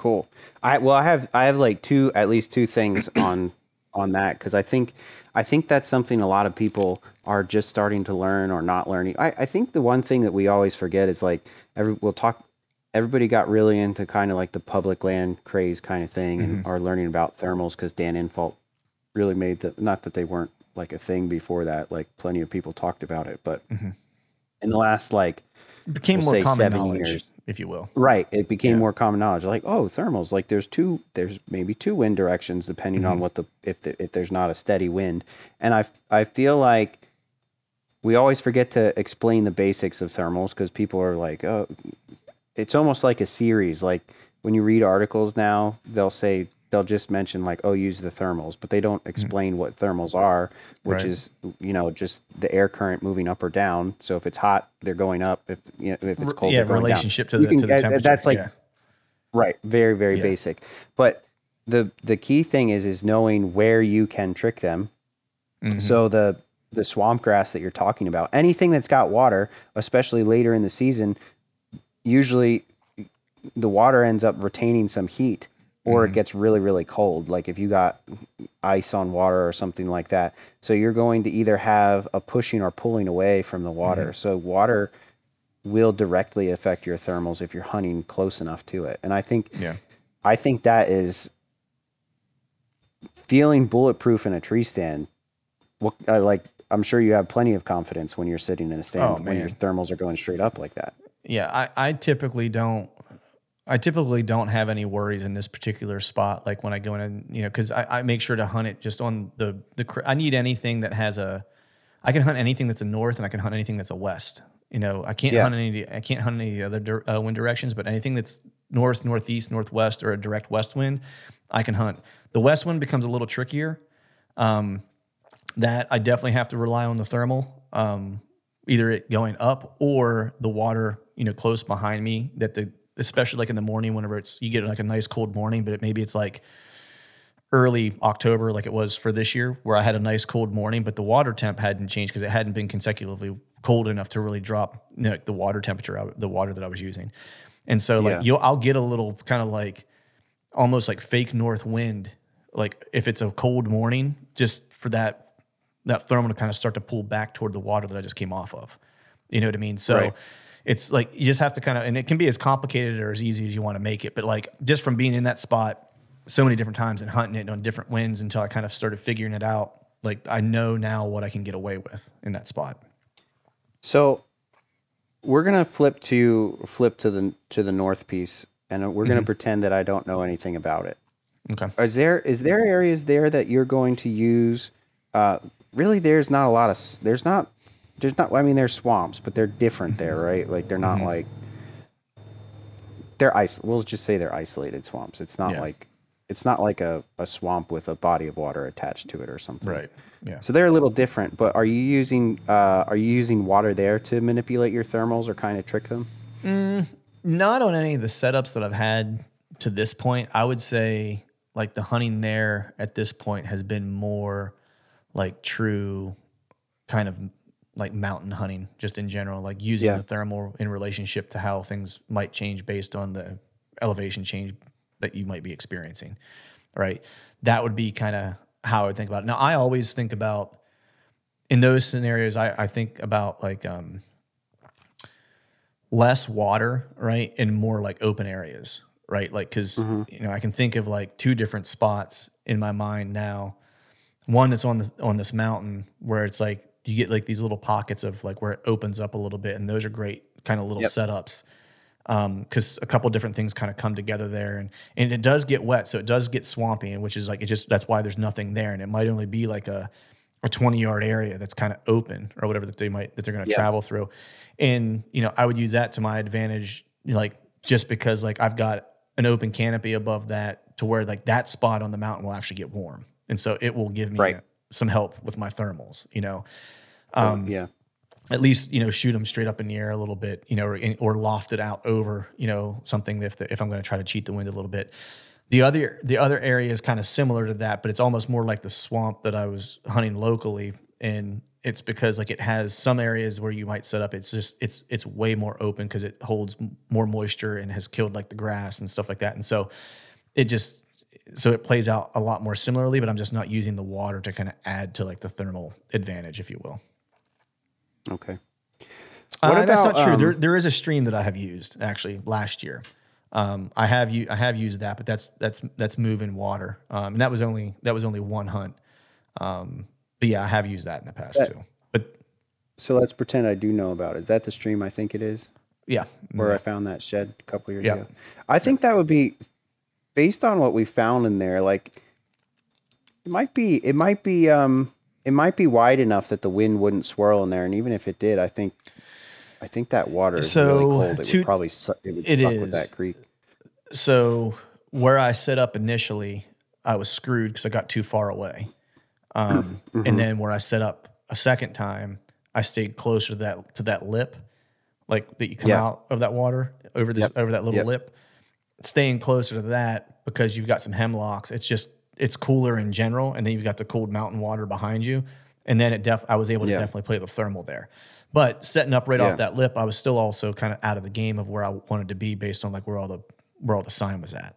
Cool. I well, I have I have like two at least two things on on that because I think I think that's something a lot of people are just starting to learn or not learning. I, I think the one thing that we always forget is like every we'll talk. Everybody got really into kind of like the public land craze kind of thing and mm-hmm. are learning about thermals because Dan Infalt really made the not that they weren't like a thing before that. Like plenty of people talked about it, but mm-hmm. In the last like It became We'll more common seven knowledge, years. if you will. Right. It became Yeah. more common knowledge. Like, oh, thermals. Like, there's two. There's maybe two wind directions depending Mm-hmm. on what the if the, if there's not a steady wind. And I I feel like we always forget to explain the basics of thermals because people are like, oh, it's almost like a series. Like when you read articles now, they'll say they'll just mention like, oh, use the thermals, but they don't explain what thermals are, which. Right. is you know just the air current moving up or down. So if it's hot, they're going up. If you know if it's cold, yeah, they're down. relationship to the can to the temperature. That's like yeah. right, very very Yeah. basic. But the the key thing is is knowing where you can trick them. Mm-hmm. So the the swamp grass that you're talking about, anything that's got water, especially later in the season, usually the water ends up retaining some heat or Mm-hmm. it gets really really cold like if you got ice on water or something like that so you're going to either have a pushing or pulling away from the water Mm-hmm. so water will directly affect your thermals if you're hunting close enough to it. And I think Yeah. I think that is feeling bulletproof in a tree stand. What uh, like I'm sure you have plenty of confidence when you're sitting in a stand Oh, when your thermals are going straight up like that. Yeah, I, I typically don't. I typically don't have any worries in this particular spot. Like when I go in, and, you know, because I, I make sure to hunt it just on the the. I need anything that has a. I can hunt anything that's a north, and I can hunt anything that's a west. You know, I can't Yeah. hunt any. I can't hunt any other uh, wind directions, but anything that's north, northeast, northwest, or a direct west wind, I can hunt. The west wind becomes a little trickier. Um, that I definitely have to rely on the thermal, um, either it going up or the water, you know, close behind me. That the especially like in the morning, whenever it's you get like a nice cold morning, but it, maybe it's like early October, like it was for this year, where I had a nice cold morning, but the water temp hadn't changed because it hadn't been consecutively cold enough to really drop you know, the water temperature, out, the water that I was using. And so like Yeah. you'll, I'll get a little kind of like almost like fake north wind, like if it's a cold morning, just for that that thermal to kind of start to pull back toward the water that I just came off of. You know what I mean? So Right. It's like you just have to kind of, and it can be as complicated or as easy as you want to make it. But like just from being in that spot so many different times and hunting it on different winds until I kind of started figuring it out, like I know now what I can get away with in that spot. So we're gonna flip to flip to the to the north piece, and we're gonna pretend that I don't know anything about it. Okay. Is there is there areas there that you're going to use? Uh, really, there's not a lot of there's not there's not. I mean, there's swamps, but they're different there, mm-hmm. right? Like they're not mm-hmm. like they're ice. We'll just say they're isolated swamps. It's not Yeah. like it's not like a, a swamp with a body of water attached to it or something. Right. Yeah. So they're a little different. But are you using uh, are you using water there to manipulate your thermals or kind of trick them? Mm, not on any of the setups that I've had to this point. I would say like the hunting there at this point has been more like true kind of like mountain hunting just in general, like using Yeah. the thermal in relationship to how things might change based on the elevation change that you might be experiencing. Right. That would be kind of how I would think about it. Now I always think about in those scenarios, I, I think about like um less water, right, and more like open areas, right? Like because you know I can think of like two different spots in my mind now. One that's on this on this mountain where it's like you get like these little pockets of like where it opens up a little bit, and those are great kind of little Yep. setups. Um, because a couple different things kind of come together there, and and it does get wet, so it does get swampy, and which is like it just that's why there's nothing there, and it might only be like a a 20 yard area that's kind of open or whatever that they might that they're going to Yeah. travel through and you know i would use that to my advantage like just because like i've got an open canopy above that to where like that spot on the mountain will actually get warm and so it will give me Right. Some help with my thermals you know Um, yeah. at least you know shoot them straight up in the air a little bit you know or, or loft it out over you know something if the, if i'm going to try to cheat the wind a little bit the other the other area is kind of similar to that but it's almost more like the swamp that i was hunting locally and it's because like it has some areas where you might set up it's just it's it's way more open because it holds more moisture and has killed like the grass and stuff like that and so it just so it plays out a lot more similarly but i'm just not using the water to kind of add to like the thermal advantage if you will Okay. uh, What that's not true. um, there, there is a stream that I have used actually last year. Um, I have u- I have used that, but that's that's that's moving water, um, and that was only that was only one hunt. Um, but yeah, I have used that in the past That- too. But So let's pretend I do know about it. Is that the stream I think it is? yeah, Where I found that shed a couple years Yeah. ago. I think that would be based on what we found in there, like it might be it might be um it might be wide enough that the wind wouldn't swirl in there, and even if it did, I think I think that water is So, really cold. It to- would probably su- it would it suck is. with that creek. so where I set up initially, I was screwed because I got too far away. Um, Mm-hmm. And then where I set up a second time, I stayed closer to that to that lip, like that you come Yeah. out of that water over this Yep. over that little Yep. lip. Staying closer to that because you've got some hemlocks. It's just it's cooler in general, and then you've got the cold mountain water behind you. And then it def I was able to Yeah. definitely play the thermal there. But setting up right Yeah. off that lip, I was still also kind of out of the game of where I wanted to be based on like where all the where all the sign was at.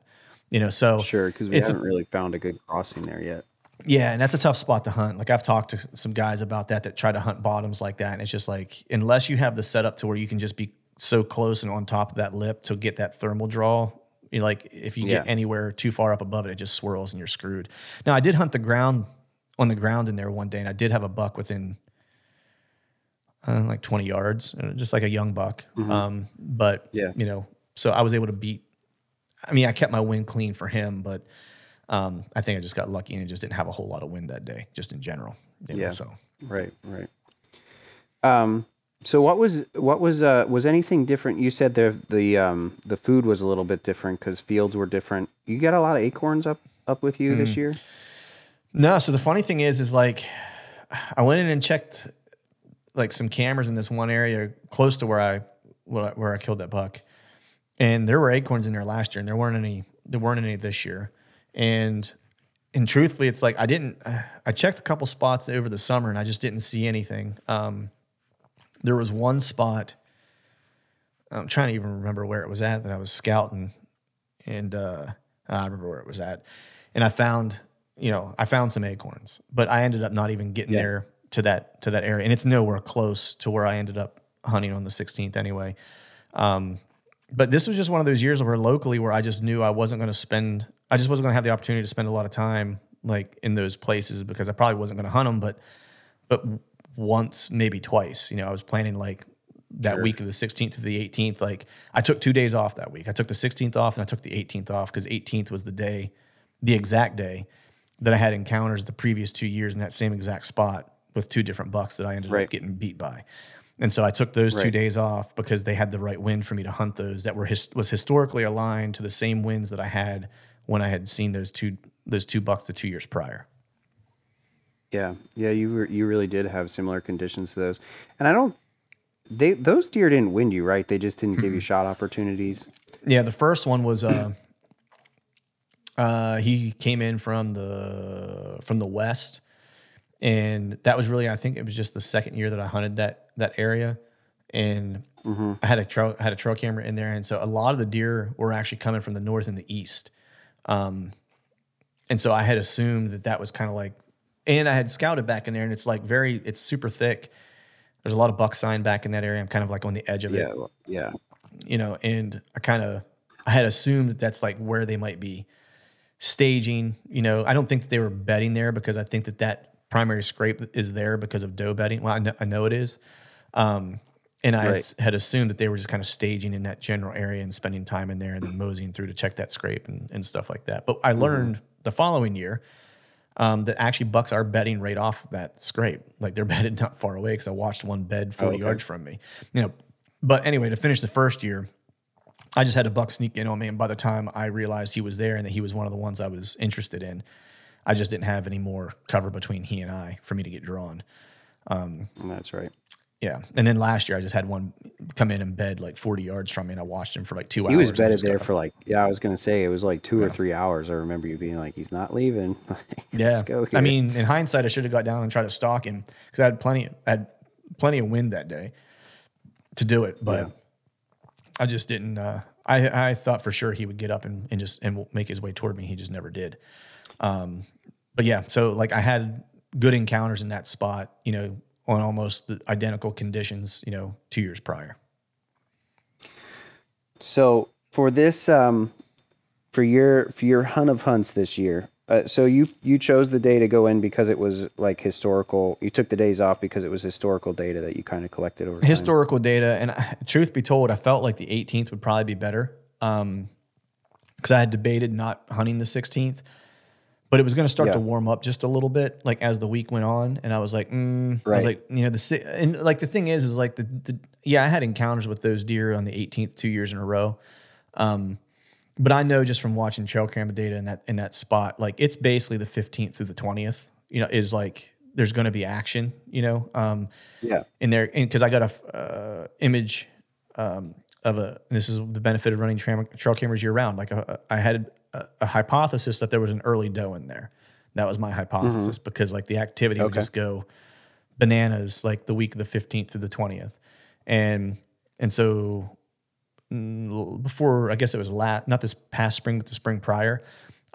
You know, so Sure, because we haven't really found a good crossing there yet. yeah, and that's a tough spot to hunt. Like I've talked to some guys about that that try to hunt bottoms like that, and it's just like unless you have the setup to where you can just be so close and on top of that lip to get that thermal draw. You know, like if you get Yeah. anywhere too far up above it, it just swirls and you're screwed. Now I did hunt the ground on the ground in there one day, and I did have a buck within uh, like 20 yards, uh, just like a young buck. Um, but Yeah. you know, so I was able to beat. I mean, I kept my wind clean for him, but um, I think I just got lucky and just didn't have a whole lot of wind that day, just in general. you know, Yeah. So Right, right. Um, so what was what was uh was anything different? You said the the um the food was a little bit different because fields were different. You got a lot of acorns up up with you Mm. this year. No, so the funny thing is, is like I went in and checked like some cameras in this one area close to where I where I, where I killed that buck, and there were acorns in there last year, and there weren't any there weren't any this year, and and truthfully, it's like I didn't I checked a couple spots over the summer, and I just didn't see anything. Um, there was one spot. I'm trying to even remember where it was at that I was scouting, and uh, I remember where it was at, and I found, you know, I found some acorns, but I ended up not even getting Yeah. there to that to that area, and it's nowhere close to where I ended up hunting on the 16th anyway. Um, but this was just one of those years where locally, where I just knew I wasn't going to spend, I just wasn't going to have the opportunity to spend a lot of time like in those places because I probably wasn't going to hunt them, but but once, maybe twice. You know, I was planning like that week of the 16th to the 18th. Like I took two days off that week. I took the 16th off and I took the 18th off because 18th was the day, the exact day that I had encounters the previous two years in that same exact spot with two different bucks that I ended Right. up getting beat by. And so I took those two days off because they had the right wind for me to hunt those that were his, was historically aligned to the same winds that I had when I had seen those two those two bucks the two years prior. Yeah, yeah, you were you really did have similar conditions to those, and I don't. They those deer didn't wind you, right? They just didn't give you shot opportunities. Yeah, the first one was uh, uh, he came in from the from the west, and that was really I think it was just the second year that I hunted that that area, and I had a trail had a trail camera in there, and so a lot of the deer were actually coming from the north and the east, um, and so I had assumed that that was kind of like, and I had scouted back in there, and it's like very it's super thick. There's a lot of buck sign back in that area. I'm kind of like on the edge of it Yeah, well, yeah, you know, and I kind of I had assumed that that's like where they might be staging. You know, I don't think that they were bedding there because I think that that primary scrape is there because of doe bedding. Well, I know, I know it is, um, and I had, Right. had assumed that they were just kind of staging in that general area and spending time in there and then moseying through to check that scrape and, and stuff like that. But I learned the following year um, that actually bucks are bedding right off that scrape. Like they're bedded not far away because I watched one bed 40 okay. yards from me. You know, but anyway, to finish the first year, I just had a buck sneak in on me, and by the time I realized he was there and that he was one of the ones I was interested in, I just didn't have any more cover between he and I for me to get drawn. that's right. Yeah, and then last year I just had one come in and bed like 40 yards from me, and I watched him for like two He hours. He was bedded there for like yeah. I was gonna say it was like two or three hours. I remember you being like, "He's not leaving." Yeah, I mean, in hindsight, I should have got down and tried to stalk him because I had plenty, I had plenty of wind that day to do it, but I just didn't. Uh, I I thought for sure he would get up and, and just and make his way toward me. He just never did. Um, but yeah, so like I had good encounters in that spot, you know, on almost the identical conditions, you know, two years prior. So for this, um, for your for your hunt of hunts this year, uh, so you you chose the day to go in because it was like historical. You took the days off because it was historical data that you kind of collected over time. historical data. And I, truth be told, I felt like the 18th would probably be better Um because I had debated not hunting the 16th, but it was going to start to warm up just a little bit, like as the week went on. And I was like, mm, I was like, you know, the and like the thing is, is like the, the yeah, I had encounters with those deer on the 18th two years in a row. Um, but I know just from watching trail camera data in that in that spot, like it's basically the 15th through the 20th. You know, is like there's going to be action. You know, um, Yeah. in there because I got a uh, image um, of a. And this is the benefit of running trail, trail cameras year round. Like a, I had a, a hypothesis that there was an early doe in there. That was my hypothesis because like the activity would just go bananas like the week of the fifteenth through the twentieth, and and so mm, before I guess it was last not this past spring but the spring prior.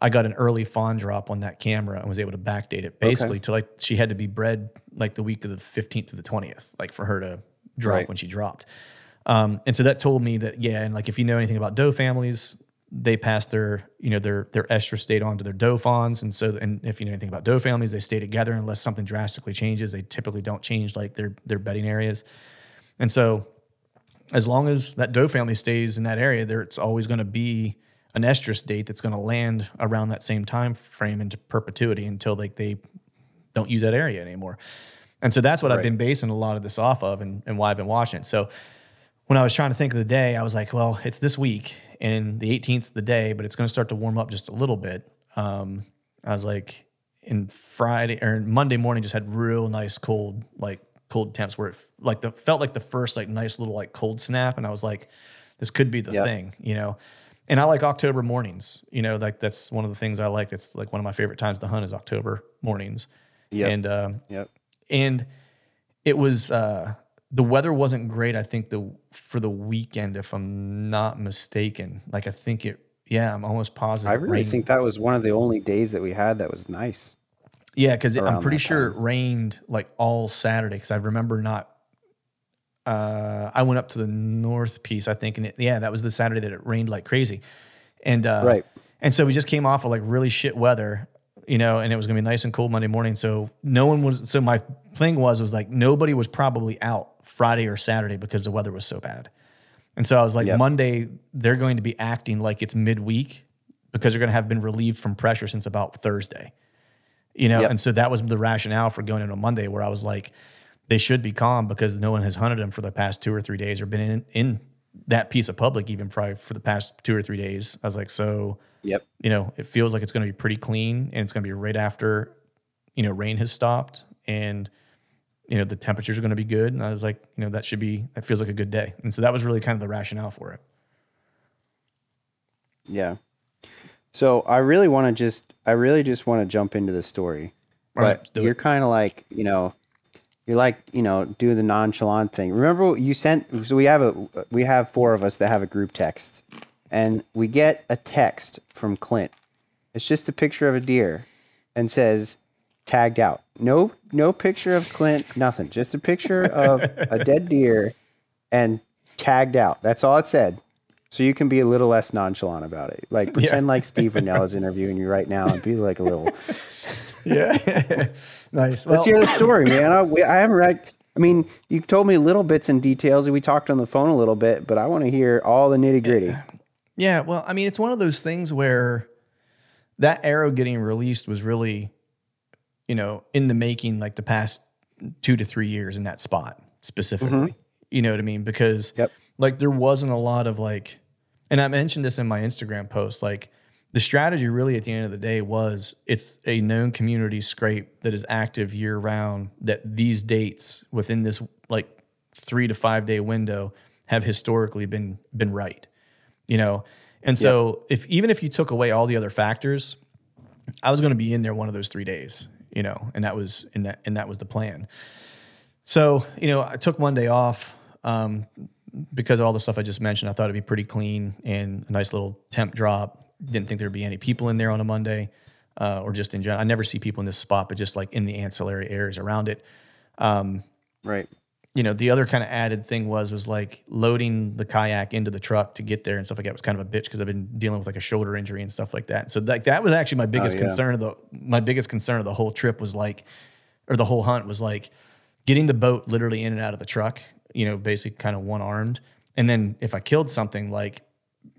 I got an early fawn drop on that camera and was able to backdate it basically to like she had to be bred like the week of the 15th to the 20th, like for her to drop Right. when she dropped. Um, and so that told me that yeah, and like if you know anything about doe families, they pass their you know their their estrus state on to their doe fawns, and so and if you know anything about doe families, they stay together unless something drastically changes. They typically don't change like their their bedding areas, and so as long as that doe family stays in that area, there it's always going to be an estrus date that's going to land around that same time frame into perpetuity until like they don't use that area anymore. And so that's what I've been basing a lot of this off of and, and why I've been watching it. So when I was trying to think of the day, I was like, well, it's this week and the 18th is the day, but it's going to start to warm up just a little bit. Um, I was like, in Friday or Monday morning, just had real nice cold, like cold temps where it like the felt like the first like nice little like cold snap. And I was like, this could be the Yep. thing, you know? And I like October mornings, you know, like that's one of the things I like. It's like one of my favorite times to hunt is October mornings. Yep. And, um, Yep. and it was uh the weather wasn't great i think the for the weekend if i'm not mistaken like i think it yeah i'm almost positive I really rained. think that was one of the only days that we had that was nice. yeah because i'm pretty sure it rained like all saturday because i remember not uh i went up to the north piece i think and it, yeah that was the saturday that it rained like crazy and uh Right. and so we just came off of like really shit weather, you know, and it was gonna be nice and cold Monday morning. So no one was. So my thing was was like nobody was probably out Friday or Saturday because the weather was so bad. And so I was like, Yep. Monday they're going to be acting like it's midweek because they're going to have been relieved from pressure since about Thursday, you know. Yep. And so that was the rationale for going in on Monday, where I was like, they should be calm because no one has hunted them for the past two or three days or been in in that piece of public even probably for the past two or three days. I was like, so Yep. you know, it feels like it's going to be pretty clean and it's going to be right after, you know, rain has stopped and, you know, the temperatures are going to be good. And I was like, you know, that should be, that feels like a good day. And so that was really kind of the rationale for it. Yeah. So I really want to just, I really just want to jump into the story, All right, but let's you're kind of like, you know, you're like, you know, do the nonchalant thing. Remember you sent, so we have a, we have four of us that have a group text, and we get a text from Clint. It's just a picture of a deer, and says, tagged out. No, no picture of Clint. Nothing. Just a picture of a dead deer, and tagged out. That's all it said. So you can be a little less nonchalant about it. Like pretend like Steve Rinella is interviewing you right now, and be like a little. Yeah. nice. Let's hear the story, man. I, we, I haven't read. I mean, you told me little bits and details, and we talked on the phone a little bit, but I want to hear all the nitty gritty. Yeah, well, I mean, it's one of those things where that arrow getting released was really, you know, in the making like the past two to three years in that spot specifically. Mm-hmm. You know what I mean? Because Yep. like there wasn't a lot of like, and I mentioned this in my Instagram post, like the strategy really at the end of the day was it's a known community scrape that is active year round that these dates within this like three to five day window have historically been been right you know and so if even if you took away all the other factors i was going to be in there one of those three days you know and that was and that and that was the plan. So you know i took one day off um, because of all the stuff i just mentioned. I thought it'd be pretty clean and a nice little temp drop. Didn't think there'd be any people in there on a monday uh, or just in general i never see people in this spot but just like in the ancillary areas around it. Right. You know, the other kind of added thing was was like loading the kayak into the truck to get there and stuff like that was kind of a bitch because I've been dealing with like a shoulder injury and stuff like that. So like that was actually my biggest oh, yeah. concern of the my biggest concern of the whole trip was like, or the whole hunt was like getting the boat literally in and out of the truck. You know, basically kind of one armed, and then if I killed something like.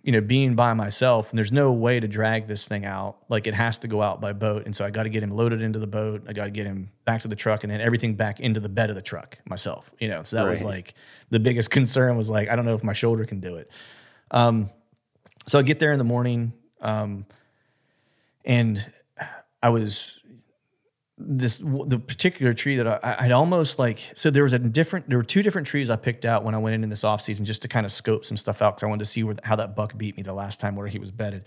You know, being by myself, and there's no way to drag this thing out. Like it has to go out by boat, and so I got to get him loaded into the boat. I got to get him back to the truck, and then everything back into the bed of the truck myself. You know, so that was like the biggest concern was like I don't know if my shoulder can do it. Um, so I get there in the morning, um, and I was this the particular tree that I, I'd almost like. So there was a different. There were two different trees I picked out when I went in in this off season just to kind of scope some stuff out because I wanted to see where how that buck beat me the last time where he was bedded,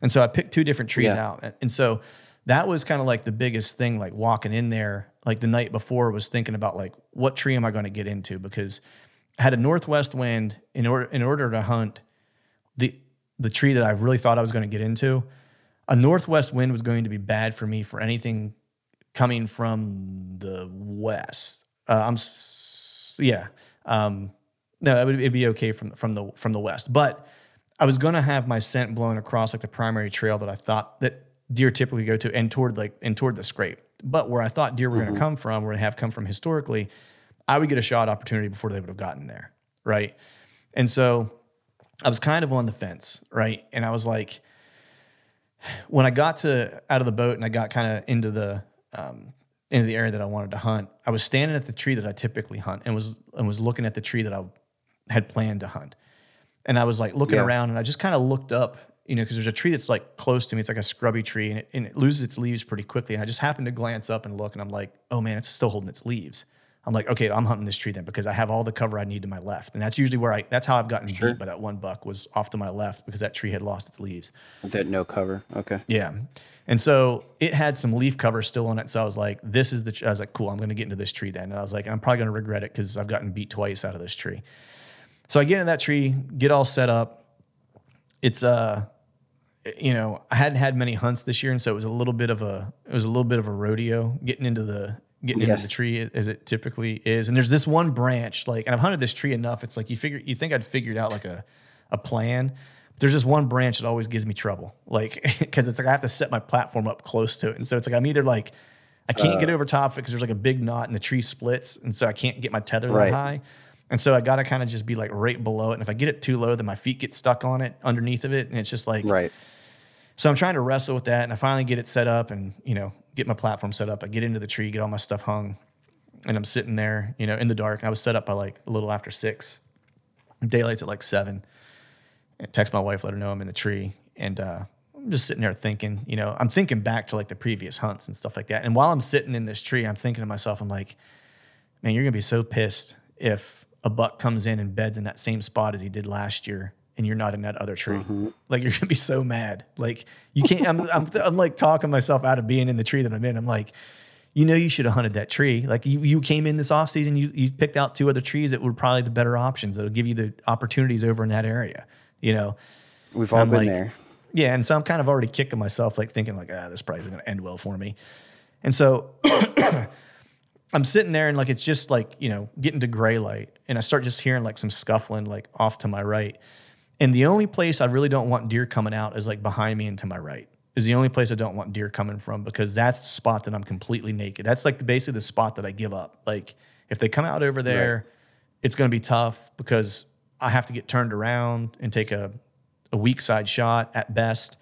and so I picked two different trees Yeah. out, and so that was kind of like the biggest thing. Like walking in there, like the night before, was thinking about like what tree am I going to get into because I had a northwest wind in order in order to hunt the the tree that I really thought I was going to get into, a northwest wind was going to be bad for me for anything coming from the west. Uh, I'm yeah, um, No, it would it'd be okay from from the from the west. But I was gonna have my scent blowing across like the primary trail that I thought that deer typically go to and toward like and toward the scrape. But where I thought deer were gonna come from, where they have come from historically, I would get a shot opportunity before they would have gotten there. Right. And so I was kind of on the fence, right? And I was like, when I got to out of the boat and I got kind of into the um, into the area that I wanted to hunt, I was standing at the tree that I typically hunt and was and was looking at the tree that I had planned to hunt. And I was like looking Yeah. around and I just kind of looked up, you know, because there's a tree that's like close to me. It's like a scrubby tree and it, and it loses its leaves pretty quickly. And I just happened to glance up and look and I'm like, oh man, it's still holding its leaves. I'm like, okay, I'm hunting this tree then because I have all the cover I need to my left. And that's usually where I, that's how I've gotten beat by that one buck was off to my left because that tree had lost its leaves. That no cover. Okay. Yeah. And so it had some leaf cover still on it. So I was like, this is the, I was like, cool, I'm going to get into this tree then. And I was like, I'm probably going to regret it because I've gotten beat twice out of this tree. So I get in that tree, get all set up. It's, uh, you know, I hadn't had many hunts this year. And so it was a little bit of a, it was a little bit of a rodeo getting into the, getting Yeah. into the tree as it typically is. And there's this one branch, like, and I've hunted this tree enough. It's like you figure, you think I'd figured out like a, a plan. There's this one branch that always gives me trouble, like because it's like I have to set my platform up close to it, and so it's like I'm either like I can't get uh. over top of it because there's like a big knot and the tree splits, and so I can't get my tether Right. that high, and so I got to kind of just be like right below it, and if I get it too low, then my feet get stuck on it underneath of it, and it's just like Right. So I'm trying to wrestle with that, and I finally get it set up, and you know, get my platform set up. I get into the tree, get all my stuff hung, and I'm sitting there, you know, in the dark. I was set up by like a little after six. Daylight's at like seven. I text my wife, let her know I'm in the tree, and uh, I'm just sitting there thinking, you know, I'm thinking back to like the previous hunts and stuff like that. And while I'm sitting in this tree, I'm thinking to myself, I'm like, man, you're gonna be so pissed if a buck comes in and beds in that same spot as he did last year, and you're not in that other tree. Like you're gonna be so mad. Like you can't. I'm, I'm, I'm like talking myself out of being in the tree that I'm in. I'm like, you know, you should have hunted that tree. Like you, you came in this offseason, you you picked out two other trees that were probably the better options. That'll give you the opportunities over in that area. You know. We've all been like- there. Yeah, and so I'm kind of already kicking myself, like thinking like, ah, this probably isn't to end well for me. And so I'm sitting there and like it's just like you know getting to gray light, and I start just hearing like some scuffling like off to my right. And the only place I really don't want deer coming out is like behind me and to my right. Is the only place I don't want deer coming from because that's the spot that I'm completely naked. That's like the, basically the spot that I give up. Like if they come out over there, it's going to be tough because I have to get turned around and take a a weak side shot at best.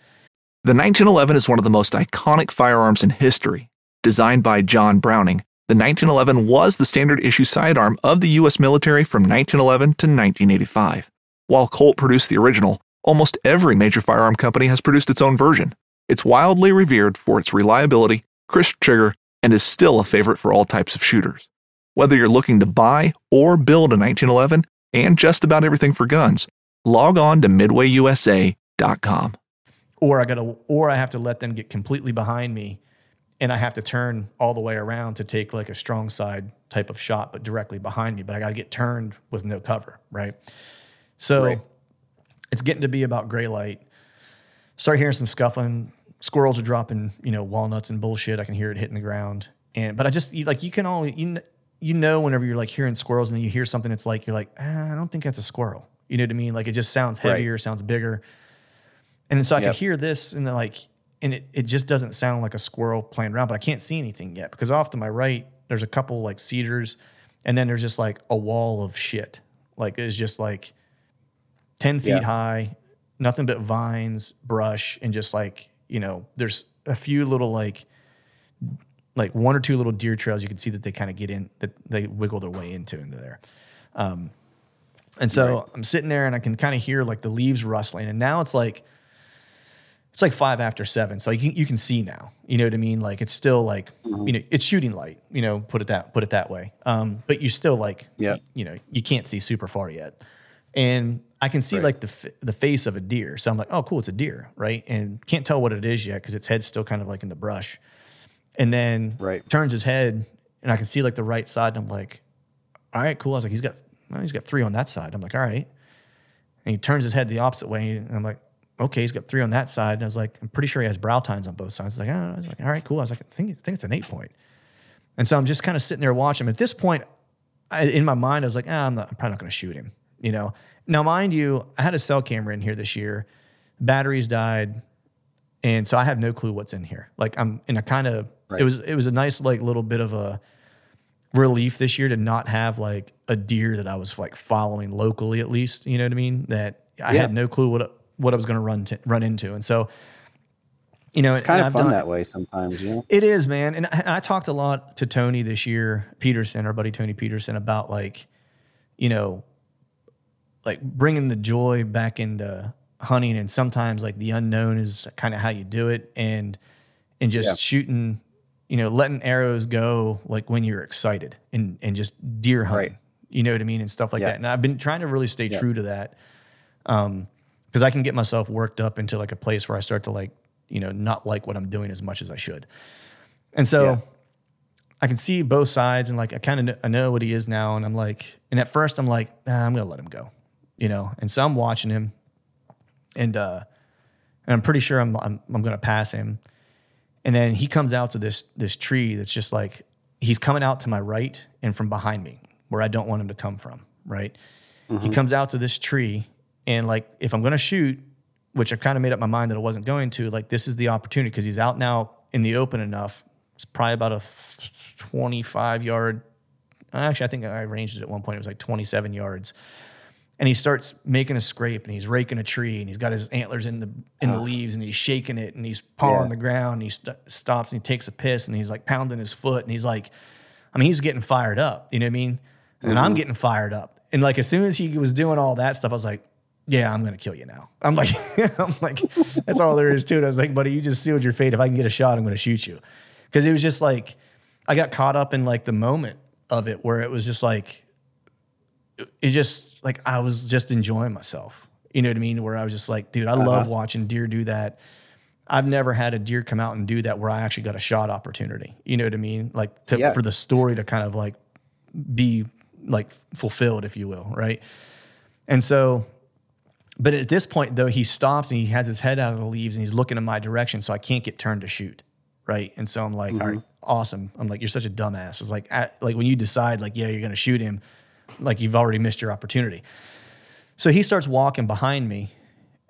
The 1911 is one of the most iconic firearms in history. Designed by John Browning, the 1911 was the standard issue sidearm of the U.S. military from 1911 to 1985. While Colt produced the original, almost every major firearm company has produced its own version. It's wildly revered for its reliability, crisp trigger, and is still a favorite for all types of shooters. Whether you're looking to buy or build a 1911 and just about everything for guns, log on to midwayusa.com. or I gotta or I have to let them get completely behind me and I have to turn all the way around to take like a strong side type of shot, but directly behind me. But I gotta get turned with no cover, right? So Right. it's getting to be about gray light. Start hearing some scuffling. Squirrels are dropping, you know, walnuts and bullshit. I can hear it hitting the ground. And but I just like you can only you, you know whenever you're like hearing squirrels and then you hear something it's like you're like ah, I don't think that's a squirrel. You know what I mean? Like it just sounds Right. heavier, sounds bigger. And then so I Yep. could hear this and like, and it, it just doesn't sound like a squirrel playing around, but I can't see anything yet because off to my right, there's a couple like cedars and then there's just like a wall of shit. Like it's just like 10 feet Yeah. high, nothing but vines, brush, and just like, you know, there's a few little like, like one or two little deer trails you can see that they kind of get in, that they wiggle their way into into there. Um, and so I'm sitting there and I can kind of hear like the leaves rustling. And now it's like, it's like five after seven. So you can, you can see now, you know what I mean? Like it's still like, you know, it's shooting light, you know, put it that, put it that way. Um, but you still like, Yeah. you know, you can't see super far yet. And I can see Right. like the, f- the face of a deer. So I'm like, oh, cool. It's a deer. Right. And can't tell what it is yet. Cause its head's still kind of like in the brush. And then Right. turns his head and I can see like the right side. And I'm like, all right, cool. I was like, he's got, well, he's got three on that side. I'm like, all right. And he turns his head the opposite way. And I'm like, okay, he's got three on that side. And I was like, I'm pretty sure he has brow tines on both sides. I was like, oh. I was like, all right, cool. I was like, I think, I think it's an eight point. And so I'm just kind of sitting there watching him. At this point, I, in my mind, I was like, ah, I'm, not, I'm probably not going to shoot him. You know. Now, mind you, I had a cell camera in here this year. Batteries died, and so I have no clue what's in here. Like I'm, and I kind of Right. it was it was a nice like little bit of a relief this year to not have like a deer that I was like following locally at least. You know what I mean? That I Yeah. had no clue what what I was going to run to, run into, and so you know, It's kind of I've fun done- that way sometimes, you know. it is, man. And I, and I talked a lot to Tony this year, Peterson, our buddy Tony Peterson, about like, you know, like bringing the joy back into hunting. And sometimes like the unknown is kind of how you do it. And, and just Yeah. shooting, you know, letting arrows go like when you're excited and, and just deer hunting, Right. you know what I mean? And stuff like Yeah. that. And I've been trying to really stay Yeah. true to that. Um, cause I can get myself worked up into like a place where I start to like, you know, not like what I'm doing as much as I should. And so. I can see both sides and like I kind of I know what he is now and I'm like and at first I'm like nah, I'm going to let him go. You know. And so I'm watching him and uh and I'm pretty sure I'm I'm, I'm going to pass him. And then he comes out to this this tree that's just like he's coming out to my right and from behind me where I don't want him to come from, right? He comes out to this tree and like if I'm going to shoot, which I kind of made up my mind that I wasn't going to, like this is the opportunity because he's out now in the open enough. It's probably about a 25 yard. Actually, I think I arranged it at one point. It was like 27 yards. And he starts making a scrape and he's raking a tree and he's got his antlers in the in the ah. leaves and he's shaking it and he's pawing Yeah. the ground. And he st- stops and he takes a piss and he's like pounding his foot and he's like, I mean, he's getting fired up. You know what I mean? And I'm mm-hmm. getting fired up. And like as soon as he was doing all that stuff, I was like, yeah, I'm gonna kill you now. I'm like, I'm like, that's all there is to it. I was like, buddy, you just sealed your fate. If I can get a shot, I'm gonna shoot you. Because it was just like, I got caught up in like the moment of it where it was just like, it just like I was just enjoying myself. You know what I mean? Where I was just like, dude, I love uh-huh. watching deer do that. I've never had a deer come out and do that where I actually got a shot opportunity. You know what I mean? Like to, Yeah. for the story to kind of like be like fulfilled, if you will, right? And so, but at this point though, he stops and he has his head out of the leaves and he's looking in my direction, so I can't get turned to shoot, right? And so I'm like, all right, mm-hmm. awesome. I'm like, you're such a dumbass. It's like, like when you decide, like, yeah, you're gonna shoot him, like you've already missed your opportunity. So he starts walking behind me,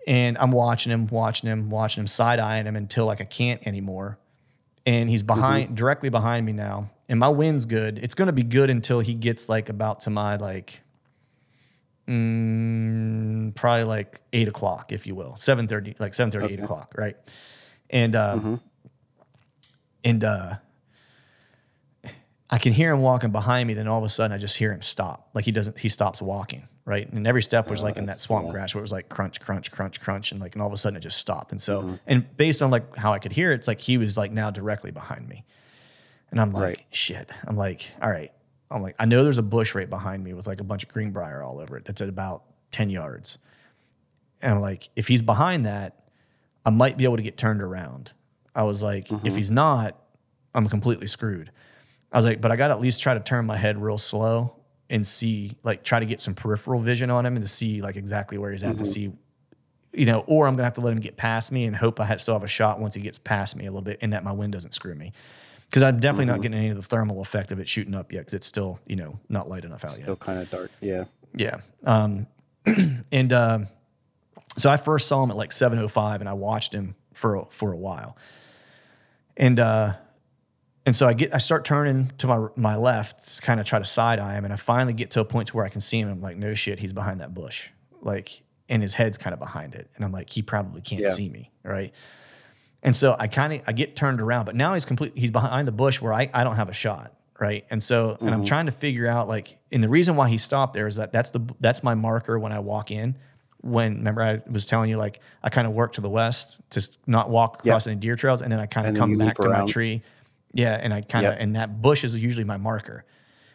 and I'm watching him, watching him, watching him, side eyeing him until like I can't anymore. And he's behind, directly behind me now, and my wind's good. It's gonna be good until he gets like about to my like, mm, probably like eight o'clock, if you will, seven thirty, like seven thirty, eight o'clock, right? And uh, and uh, I can hear him walking behind me. Then all of a sudden, I just hear him stop. Like he doesn't. He stops walking. Right, and every step was oh, like in that swamp grass where it was like crunch, crunch, crunch, crunch, and like, and all of a sudden it just stopped. And so, mm-hmm. and based on like how I could hear it, it's like he was like now directly behind me, and I'm like, Right. shit. I'm like, all right. I'm like, I know there's a bush right behind me with like a bunch of greenbrier all over it. That's at about ten yards, and I'm like, if he's behind that, I might be able to get turned around. I was like, if mm-hmm. he's not, I'm completely screwed. I was like, but I got to at least try to turn my head real slow and see, like, try to get some peripheral vision on him and to see, like, exactly where he's at to see, you know, or I'm going to have to let him get past me and hope I ha- still have a shot once he gets past me a little bit and that my wind doesn't screw me. Because I'm definitely not getting any of the thermal effect of it shooting up yet because it's still, you know, not light enough out yet. Still kind of dark. Yeah. Yeah. Um, and um, so I first saw him at like 7:05, and I watched him for a, for a while. And uh, and so I get I start turning to my my left, to kind of try to side eye him, and I finally get to a point to where I can see him. I'm like, no shit, he's behind that bush, like, and his head's kind of behind it, and I'm like, he probably can't Yeah. see me, right? And so I kind of I get turned around, but now he's complete. He's behind the bush where I, I don't have a shot, right? And so and I'm trying to figure out like, and the reason why he stopped there is that that's the that's my marker when I walk in. When remember I was telling you like I kind of work to the west to not walk across any deer trails, and then I kind of come back to my tree. Yeah, and I kind of Yep. and that bush is usually my marker.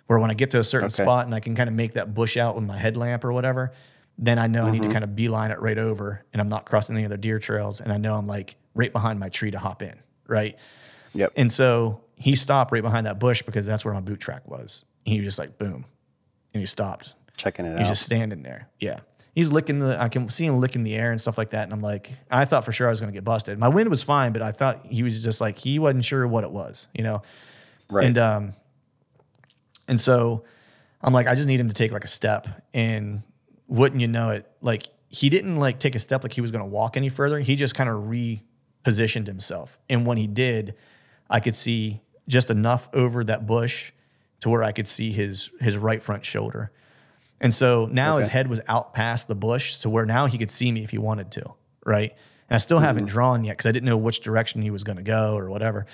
Where when I get to a certain Okay. spot and I can kind of make that bush out with my headlamp or whatever, then I know I need Mm-hmm. to kind of beeline it right over, and I'm not crossing any other deer trails, and I know I'm like right behind my tree to hop in, right? Yep. And so he stopped right behind that bush because that's where my boot track was. And he was just like, boom, and he stopped. Checking it out. He's out. just standing there. Yeah. He's licking the, I can see him licking the air and stuff like that. And I'm like, I thought for sure I was going to get busted. My wind was fine, but I thought he was just like, he wasn't sure what it was, you know? right. And, um, and so I'm like, I just need him to take like a step. And wouldn't you know it, like he didn't like take a step like he was going to walk any further. He just kind of repositioned himself. And when he did, I could see just enough over that bush to where I could see his his right front shoulder. And so now his head was out past the bush, so where now he could see me if he wanted to, right? And I still haven't drawn yet because I didn't know which direction he was going to go or whatever.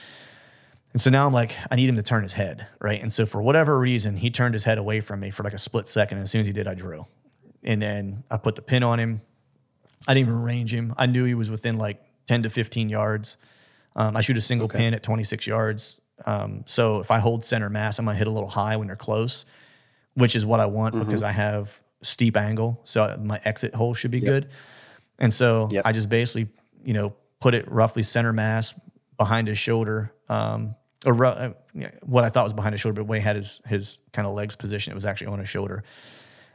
And so now I'm like, I need him to turn his head, right? And so for whatever reason, he turned his head away from me for like a split second. And as soon as he did, I drew. And then I put the pin on him. I didn't even range him. I knew he was within like 10 to 15 yards. Um, I shoot a single pin at 26 yards. Um, so if I hold center mass, I'm gonna hit a little high when they're close, which is what I want because I have steep angle. So my exit hole should be good. And so Yep. I just basically, you know, put it roughly center mass behind his shoulder, um, or uh, what I thought was behind his shoulder, but way had his his kind of legs position. It was actually on his shoulder,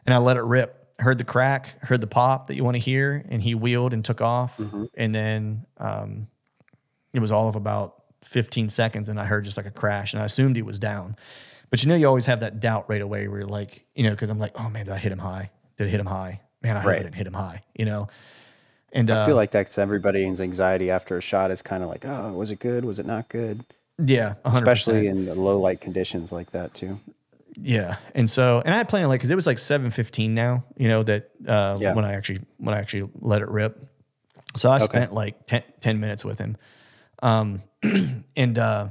and I let it rip. Heard the crack, heard the pop that you want to hear, and he wheeled and took off. And then um, it was all of about 15 seconds, and I heard just like a crash, and I assumed he was down. But you know, you always have that doubt right away where you're like, you know, because I'm like, oh man, did I hit him high? Did I hit him high? Man, I hope I Right. didn't hit him high, you know? And I uh, feel like that's everybody's anxiety after a shot is kind of like, oh, was it good? Was it not good? yeah, 100%. Especially in the low light conditions like that too. Yeah, and so and I had planned like because it was like seven fifteen now, you know that uh, Yeah. when I actually when I actually let it rip. So I spent like 10, 10 minutes with him, um, and uh,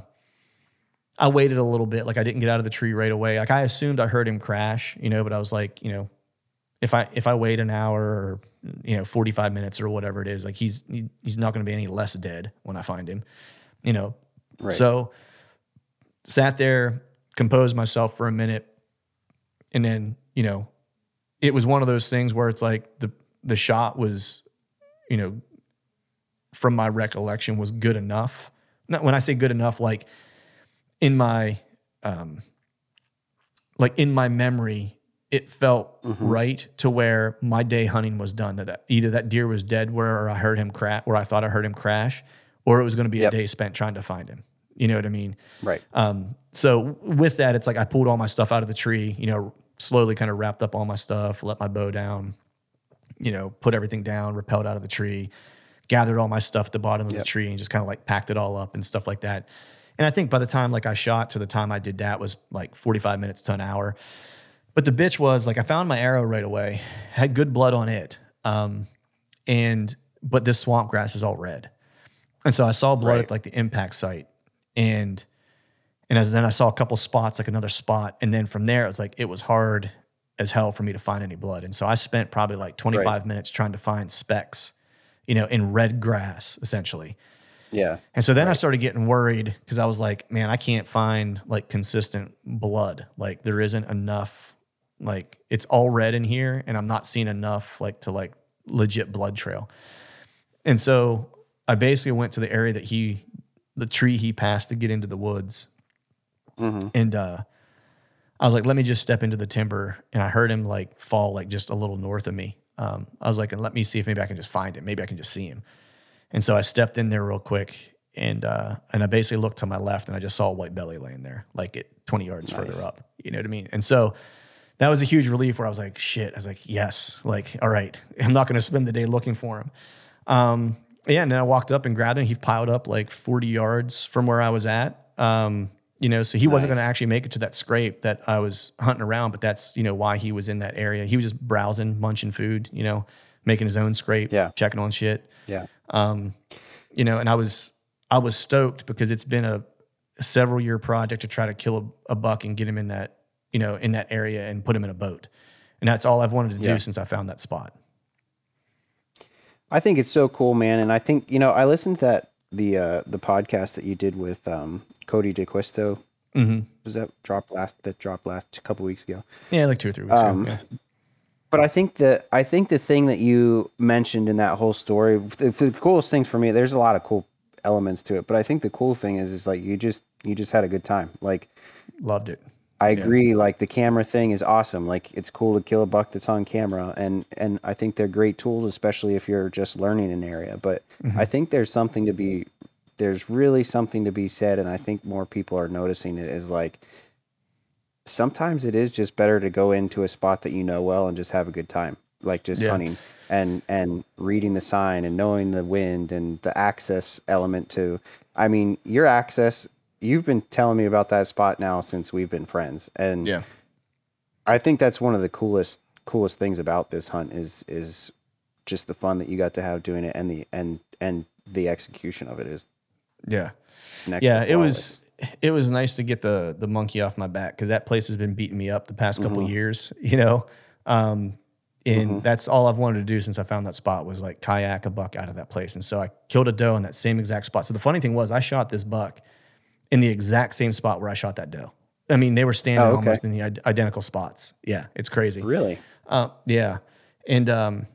I waited a little bit. Like I didn't get out of the tree right away. Like I assumed I heard him crash, you know, but I was like, you know, if I if I wait an hour or you know forty five minutes or whatever it is, like he's he, he's not going to be any less dead when I find him, you know. Right. So sat there, composed myself for a minute, and then you know, it was one of those things where it's like the the shot was, you know, from my recollection was good enough. Not when I say good enough, like in my um like in my memory, it felt right to where my day hunting was done. That either that deer was dead where I heard him crash, where I thought I heard him crash, or it was going to be Yep. a day spent trying to find him. You know what I mean? Right. Um, so with that, it's like I pulled all my stuff out of the tree, you know, slowly kind of wrapped up all my stuff, let my bow down, you know, put everything down, repelled out of the tree, gathered all my stuff at the bottom of the tree and just kind of like packed it all up and stuff like that. And I think by the time like I shot to the time I did that was like 45 minutes to an hour. But the bitch was like I found my arrow right away, had good blood on it. Um, and but this swamp grass is all red. And so I saw blood Right. at like the impact site. And and as then I saw a couple spots, like another spot. And then from there, it was like it was hard as hell for me to find any blood. And so I spent probably like 25 minutes trying to find specks, you know, in red grass, essentially. Yeah. And so then I started getting worried because I was like, man, I can't find like consistent blood. Like there isn't enough, like it's all red in here and I'm not seeing enough like to like legit blood trail. And so I basically went to the area that he, the tree he passed to get into the woods. And uh, I was like, let me just step into the timber. And I heard him like fall like just a little north of me. Um, I was like, and let me see if maybe I can just find him. Maybe I can just see him. And so I stepped in there real quick and uh, and I basically looked to my left and I just saw a white belly laying there, like at 20 yards further up. You know what I mean? And so that was a huge relief where I was like, shit. I was like, yes, like, all right. I'm not gonna spend the day looking for him. Um, yeah, and then I walked up and grabbed him. He piled up like 40 yards from where I was at. Um, you know, so he wasn't gonna actually make it to that scrape that I was hunting around, but that's, you know, why he was in that area. He was just browsing, munching food, you know, making his own scrape, Yeah. checking on shit Yeah. You know, and I was I was stoked because it's been a several year project to try to kill a, a buck and get him in that you know in that area and put him in a boat, and that's all I've wanted to Yeah. do since I found that spot. I think it's so cool, man. And I think you know, I listened to that the uh, the podcast that you did with um, Cody DeQuisto. Mm-hmm. Was that drop last? That dropped last a couple weeks ago. Yeah, like two or three weeks Um, ago. Yeah. But I think that I think the thing that you mentioned in that whole story, the, the coolest things for me, there's a lot of cool elements to it. But I think the cool thing is, is like you just you just had a good time. Like Loved it. I agree. Like the camera thing is awesome. Like it's cool to kill a buck that's on camera, and and I think they're great tools, especially if you're just learning an area. But mm-hmm. I think there's something to be, there's really something to be said, and I think more people are noticing it. Is like sometimes it is just better to go into a spot that you know well and just have a good time. like just Yeah. hunting and and reading the sign and knowing the wind and the access element to. I mean, your access. You've been telling me about that spot now since we've been friends, and Yeah. I think that's one of the coolest coolest things about this hunt is is just the fun that you got to have doing it and the and and the execution of it is Yeah. next yeah, it was it was nice to get the the monkey off my back because that place has been beating me up the past couple Mm-hmm. years, you know. Um, and that's all I've wanted to do since I found that spot was like kayak a buck out of that place. And so I killed a doe in that same exact spot. So the funny thing was I shot this buck in the exact same spot where I shot that doe. I mean, they were standing Oh, okay. almost in the id- identical spots. Yeah, it's crazy. really Uh, yeah, and um,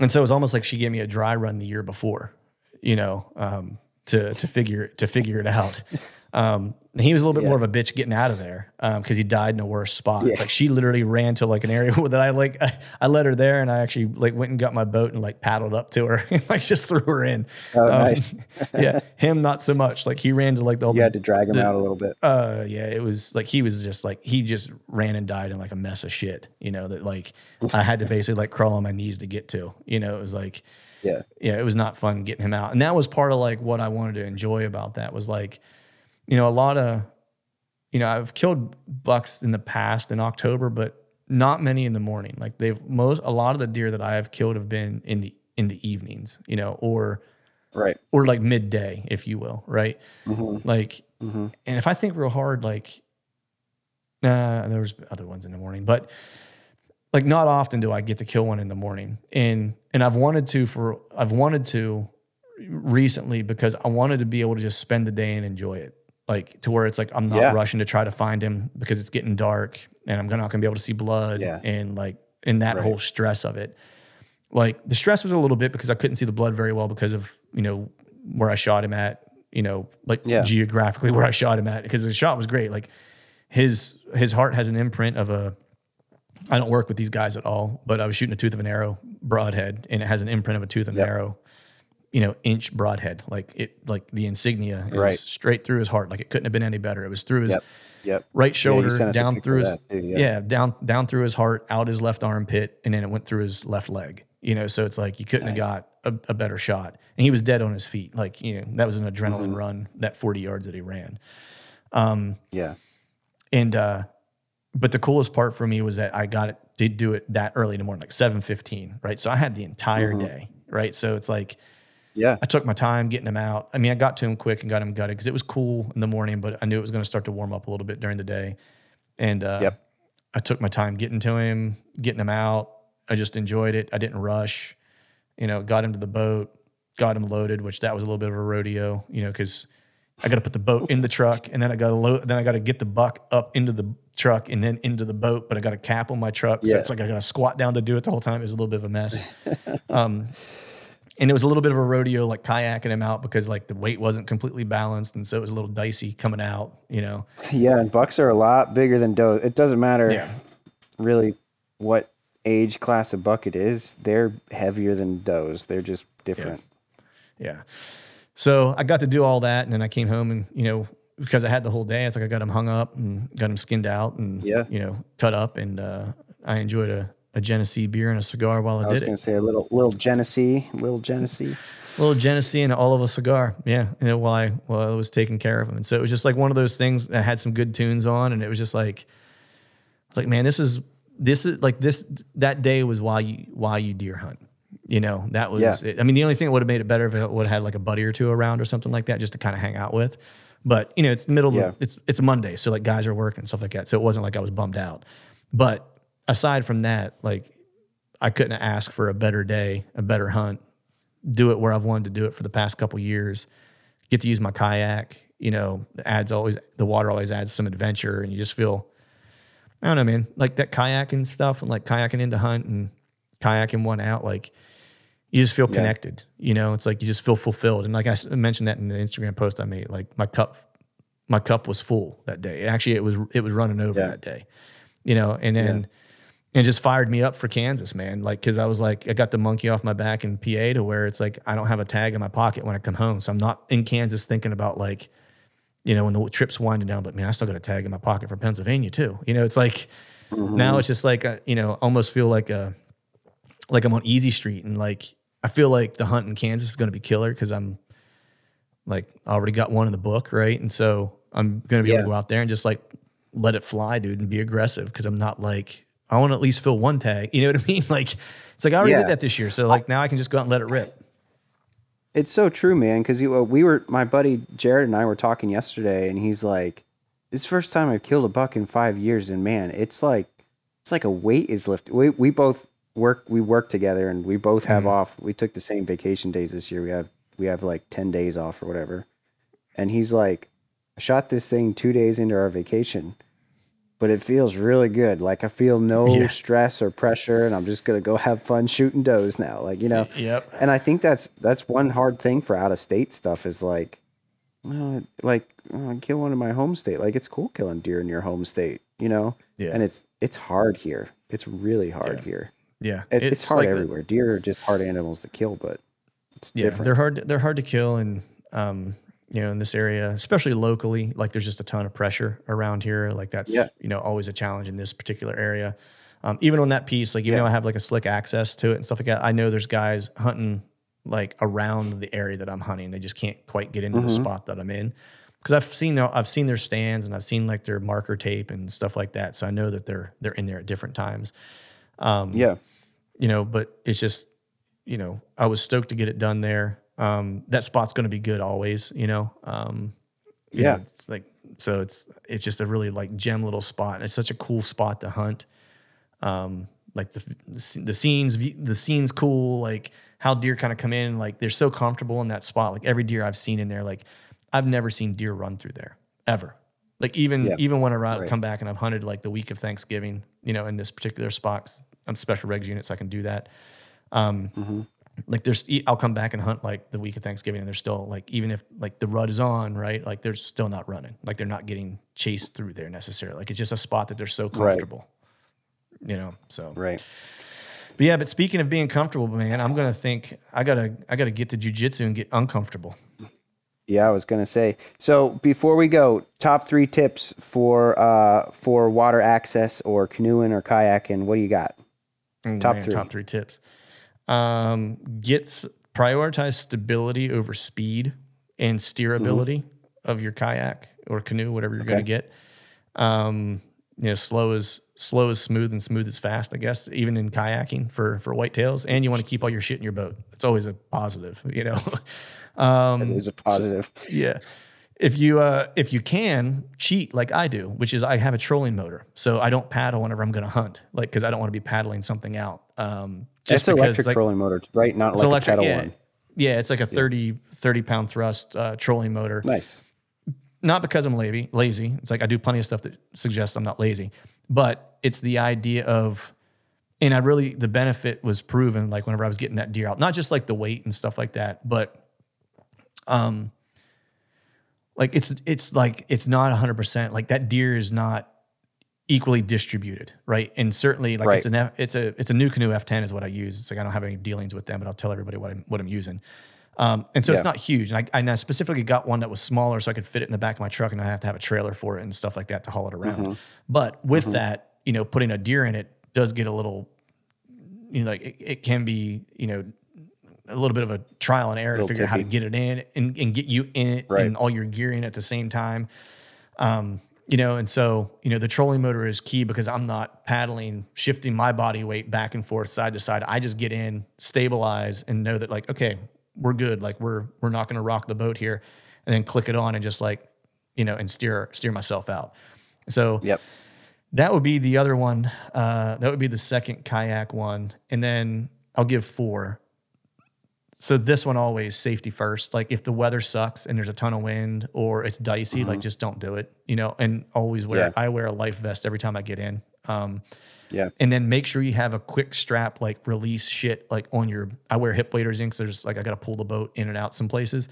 and so it was almost like she gave me a dry run the year before, you know, um, to to figure to figure it out. Um, he was a little bit more of a bitch getting out of there because he died in a worse spot. Like she literally ran to like an area that I like. I, I let her there, and I actually like went and got my boat and like paddled up to her and like just threw her in. Oh, Um, nice. yeah, him not so much. Like he ran to like the you had to drag him out a little bit uh yeah it was like he was just like he just ran and died in like a mess of shit you know that like i had to basically like crawl on my knees to get to you know it was like yeah. Yeah it was not fun getting him out. And that was part of like what i wanted to enjoy about that was like you know a lot of you know i've killed bucks in the past in october but not many in the morning. Like they've most a lot of the deer that i have killed have been in the in the evenings you know or right. or like midday, if you will, right? Mm-hmm. Like, and if I think real hard, like, uh, there was other ones in the morning, but like not often do I get to kill one in the morning, and and I've wanted to for I've wanted to recently because I wanted to be able to just spend the day and enjoy it, like to where it's like I'm not Yeah. rushing to try to find him because it's getting dark and I'm not gonna be able to see blood Yeah. and like in that whole stress of it like the stress was a little bit because I couldn't see the blood very well because of you know where I shot him at, you know, like Yeah. geographically where I shot him at because the shot was great. Like his his heart has an imprint of a. I don't work with these guys at all, but I was shooting a tooth of an arrow broadhead, and it has an imprint of a tooth of an Yep. arrow, you know, inch broadhead. Like it, like the insignia is Right. straight through his heart. Like it couldn't have been any better. It was through his yep yep right shoulder a down through his too, yeah. yeah. down down through his heart out his left armpit and then it went through his left leg you know so it's like you couldn't have got a, a better shot and he was dead on his feet like you know that was an adrenaline Mm-hmm. run that 40 yards that he ran yeah and uh but the coolest part for me was that I got it did do it that early in the morning like 7:15 right so I had the entire Mm-hmm. day right so it's like yeah I took my time getting him out. I mean, I got to him quick and got him gutted because it was cool in the morning, but I knew it was going to start to warm up a little bit during the day. And uh, Yep. I took my time getting to him, getting him out. I just enjoyed it. I didn't rush. You know, got him to the boat, got him loaded, which that was a little bit of a rodeo. You know, because I got to put the boat in the truck, and then I got to load. Then I got to get the buck up into the truck and then into the boat. But I got a cap on my truck, so Yeah. it's like I got to squat down to do it the whole time. It was a little bit of a mess. um, and it was a little bit of a rodeo, like kayaking him out because like the weight wasn't completely balanced, and so it was a little dicey coming out. You know, yeah and bucks are a lot bigger than does it doesn't matter Yeah. really what age class of buck it is they're heavier than does they're just different Yeah. So I got to do all that, and then I came home, and you know, because I had the whole day, it's like I got him hung up and got him skinned out, and Yeah. you know, cut up, and uh, I enjoyed a, a Genesee beer and a cigar while I, I was did it. say a little little Genesee, little Genesee. A little Genesee and all of a cigar, yeah. You know, while I while I was taking care of him, and so it was just like one of those things that had some good tunes on, and it was just like, like man, this is this is like this that day was why you why you deer hunt. You know, that was Yeah. it. I mean, the only thing that would have made it better if it would have had like a buddy or two around or something like that, just to kind of hang out with. But you know, it's the middle. Yeah. Of, it's it's a Monday, so like guys are working and stuff like that. So it wasn't like I was bummed out. But aside from that, like I couldn't ask for a better day, a better hunt. Do it where I've wanted to do it for the past couple years. Get to use my kayak. You know, the adds always the water always adds some adventure, and you just feel. I don't know, man. Like that kayaking stuff, and like kayaking into hunt and kayaking one out, like you just feel connected. You know, it's like you just feel fulfilled. And like I mentioned that in the Instagram post I made, like my cup, my cup was full that day. Actually, it was it was running over Yeah. that day. You know, and then and just fired me up for Kansas, man. Like, cause I was like, I got the monkey off my back in PA to where it's like, I don't have a tag in my pocket when I come home. So I'm not in Kansas thinking about like, you know, when the trip's winding down, but man, I still got a tag in my pocket for Pennsylvania too. You know, it's like, now mm-hmm. it's just like, a, you know, almost feel like a, like I'm on Easy Street and like I feel like the hunt in Kansas is going to be killer because I'm like I already got one in the book, right? And so I'm going to be able to go out there and just like let it fly, dude, and be aggressive because I'm not like I want to at least fill one tag. You know what I mean? Like it's like I already Yeah. did that this year, so like now I can just go out and let it rip. It's so true, man. Because uh, we were, my buddy Jared and I were talking yesterday, and he's like, "This is the first time I've killed a buck in five years, and man, it's like, it's like a weight is lifted." We we both work, we work together, and we both have off. We took the same vacation days this year. We have we have like ten days off or whatever. And he's like, "I shot this thing two days into our vacation." But it feels really good. Like I feel no Yeah. stress or pressure, and I'm just gonna go have fun shooting does now. Like you know, Yep. and I think that's that's one hard thing for out of state stuff is like, well, like uh, kill one in my home state. Like it's cool killing deer in your home state, you know. Yeah. And it's it's hard here. It's really hard Yeah. here. Yeah. It, it's, hard like the- everywhere. Deer are just hard animals to kill, but it's yeah, different. they're hard. They're hard to kill, and um, you know, in this area, especially locally, like there's just a ton of pressure around here. Like that's Yeah. you know always a challenge in this particular area. Um, even on that piece, like even Yeah. though I have like a slick access to it and stuff like that, I know there's guys hunting like around the area that I'm hunting. They just can't quite get into the Mm-hmm. spot that I'm in because I've seen their, I've seen their stands and I've seen like their marker tape and stuff like that. So I know that they're they're in there at different times yeah. You know, but it's just, you know, I was stoked to get it done there. Um, that spot's going to be good always, you know. Um, you Yeah. know, it's like so it's it's just a really like gem little spot. And it's such a cool spot to hunt. Um, like the the scenes the scenes cool. Like how deer kind of come in. Like they're so comfortable in that spot. Like every deer I've seen in there, like I've never seen deer run through there ever. Like even Yeah. even when I Right. come back and I've hunted like the week of Thanksgiving, you know, in this particular spot, I'm special regs unit, so I can do that. Um, Mm-hmm. Like there's, I'll come back and hunt like the week of Thanksgiving, and they're still like, even if like the rut is on, right? Like they're still not running. Like they're not getting chased through there necessarily. Like it's just a spot that they're so comfortable, you know. So, Right. but yeah. But speaking of being comfortable, man, I'm gonna think I gotta I gotta get to jujitsu and get uncomfortable. Yeah, I was gonna say. So before we go, top three tips for uh for water access or canoeing or kayaking. What do you got? Top three. Top three tips. Um, get s- prioritize stability over speed and steerability of your kayak or canoe, whatever you're going to get. Um, you know, slow is slow is smooth and smooth is fast. I guess even in kayaking for for whitetails, and you want to keep all your shit in your boat. It's always a positive, you know. um, It is a positive. yeah. If you uh if you can cheat like I do, which is I have a trolling motor, so I don't paddle whenever I'm going to hunt, like because I don't want to be paddling something out. Um, just because electric like, trolling motor, right? Not like electric, a pedal yeah, one. yeah, it's like a 30, 30 pound thrust uh, trolling motor. Nice. Not because I'm lazy, lazy. It's like I do plenty of stuff that suggests I'm not lazy, but it's the idea of, and I really the benefit was proven like whenever I was getting that deer out, not just like the weight and stuff like that, but um, like it's it's like it's not hundred percent like that deer is not equally distributed, right? And certainly like it's an F, it's a it's a NuCanoe F10 is what I use. It's like I don't have any dealings with them, but I'll tell everybody what I'm what I'm using. Um, and so it's not huge. And I, and I specifically got one that was smaller so I could fit it in the back of my truck and I have to have a trailer for it and stuff like that to haul it around. Mm-hmm. But with that, you know, putting a deer in it does get a little, you know, like it, it can be, you know, a little bit of a trial and error to figure out how to get it in and, and get you in it Right. and all your gear in at the same time. Um, you know, and so, you know, the trolling motor is key because I'm not paddling, shifting my body weight back and forth side to side. I just get in, stabilize, and know that like, okay, we're good. Like we're we're not gonna rock the boat here. And then click it on and just like, you know, and steer steer myself out. So Yep. that would be the other one. Uh, that would be the second kayak one. And then I'll give four. So this one always safety first. Like if the weather sucks and there's a ton of wind or it's dicey, like just don't do it. You know, and always wear Mm-hmm. Yeah. I wear a life vest every time I get in. Um, Yeah. and then make sure you have a quick strap like release shit like on your I wear hip waders in because there's like I gotta pull the boat in and out some places.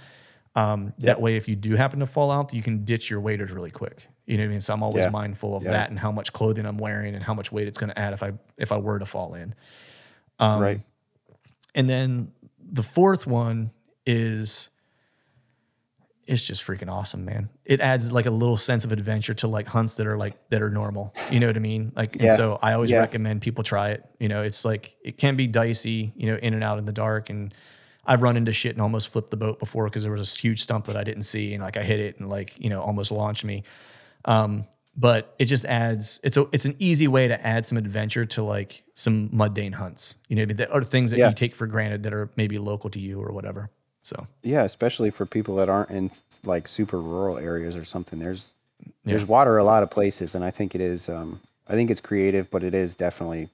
Um, that way if you do happen to fall out, you can ditch your waders really quick. You know what I mean? So I'm always Yeah. mindful of Yeah. that and how much clothing I'm wearing and how much weight it's gonna add if I if I were to fall in. Um, right. And then the fourth one is it's just freaking awesome, man. It adds like a little sense of adventure to like hunts that are like that are normal. You know what I mean? Like, and so I always Yeah. recommend people try it. You know, it's like it can be dicey, you know, in and out in the dark, and I've run into shit and almost flipped the boat before because there was this huge stump that I didn't see, and like I hit it and like you know almost launched me. Um, but it just adds it's a it's an easy way to add some adventure to like some mundane hunts. You know, that are things that Yeah. you take for granted that are maybe local to you or whatever. So Yeah, especially for people that aren't in like super rural areas or something. There's there's water a lot of places, and I think it is. Um, I think it's creative, but it is definitely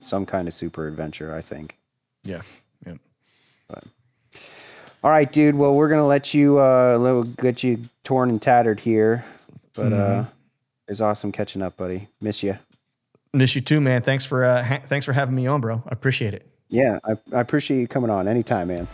some kind of super adventure. I think. yeah, yeah. All right, dude. Well, we're gonna let you uh, get you torn and tattered here, but uh, it's awesome catching up, buddy. Miss you. Miss you too, man. Thanks for uh, ha- thanks for having me on, bro. I appreciate it. Yeah, I, I appreciate you coming on anytime, man.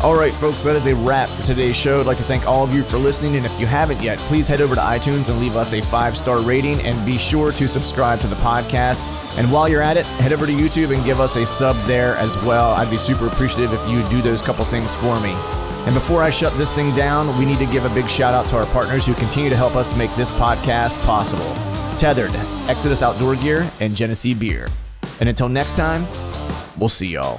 All right, folks, that is a wrap for today's show. I'd like to thank all of you for listening. And if you haven't yet, please head over to iTunes and leave us a five star rating and be sure to subscribe to the podcast. And while you're at it, head over to YouTube and give us a sub there as well. I'd be super appreciative if you do those couple things for me. And before I shut this thing down, we need to give a big shout out to our partners who continue to help us make this podcast possible Tethrd, Exodus Outdoor Gear, and Genesee Beer. And until next time, we'll see y'all.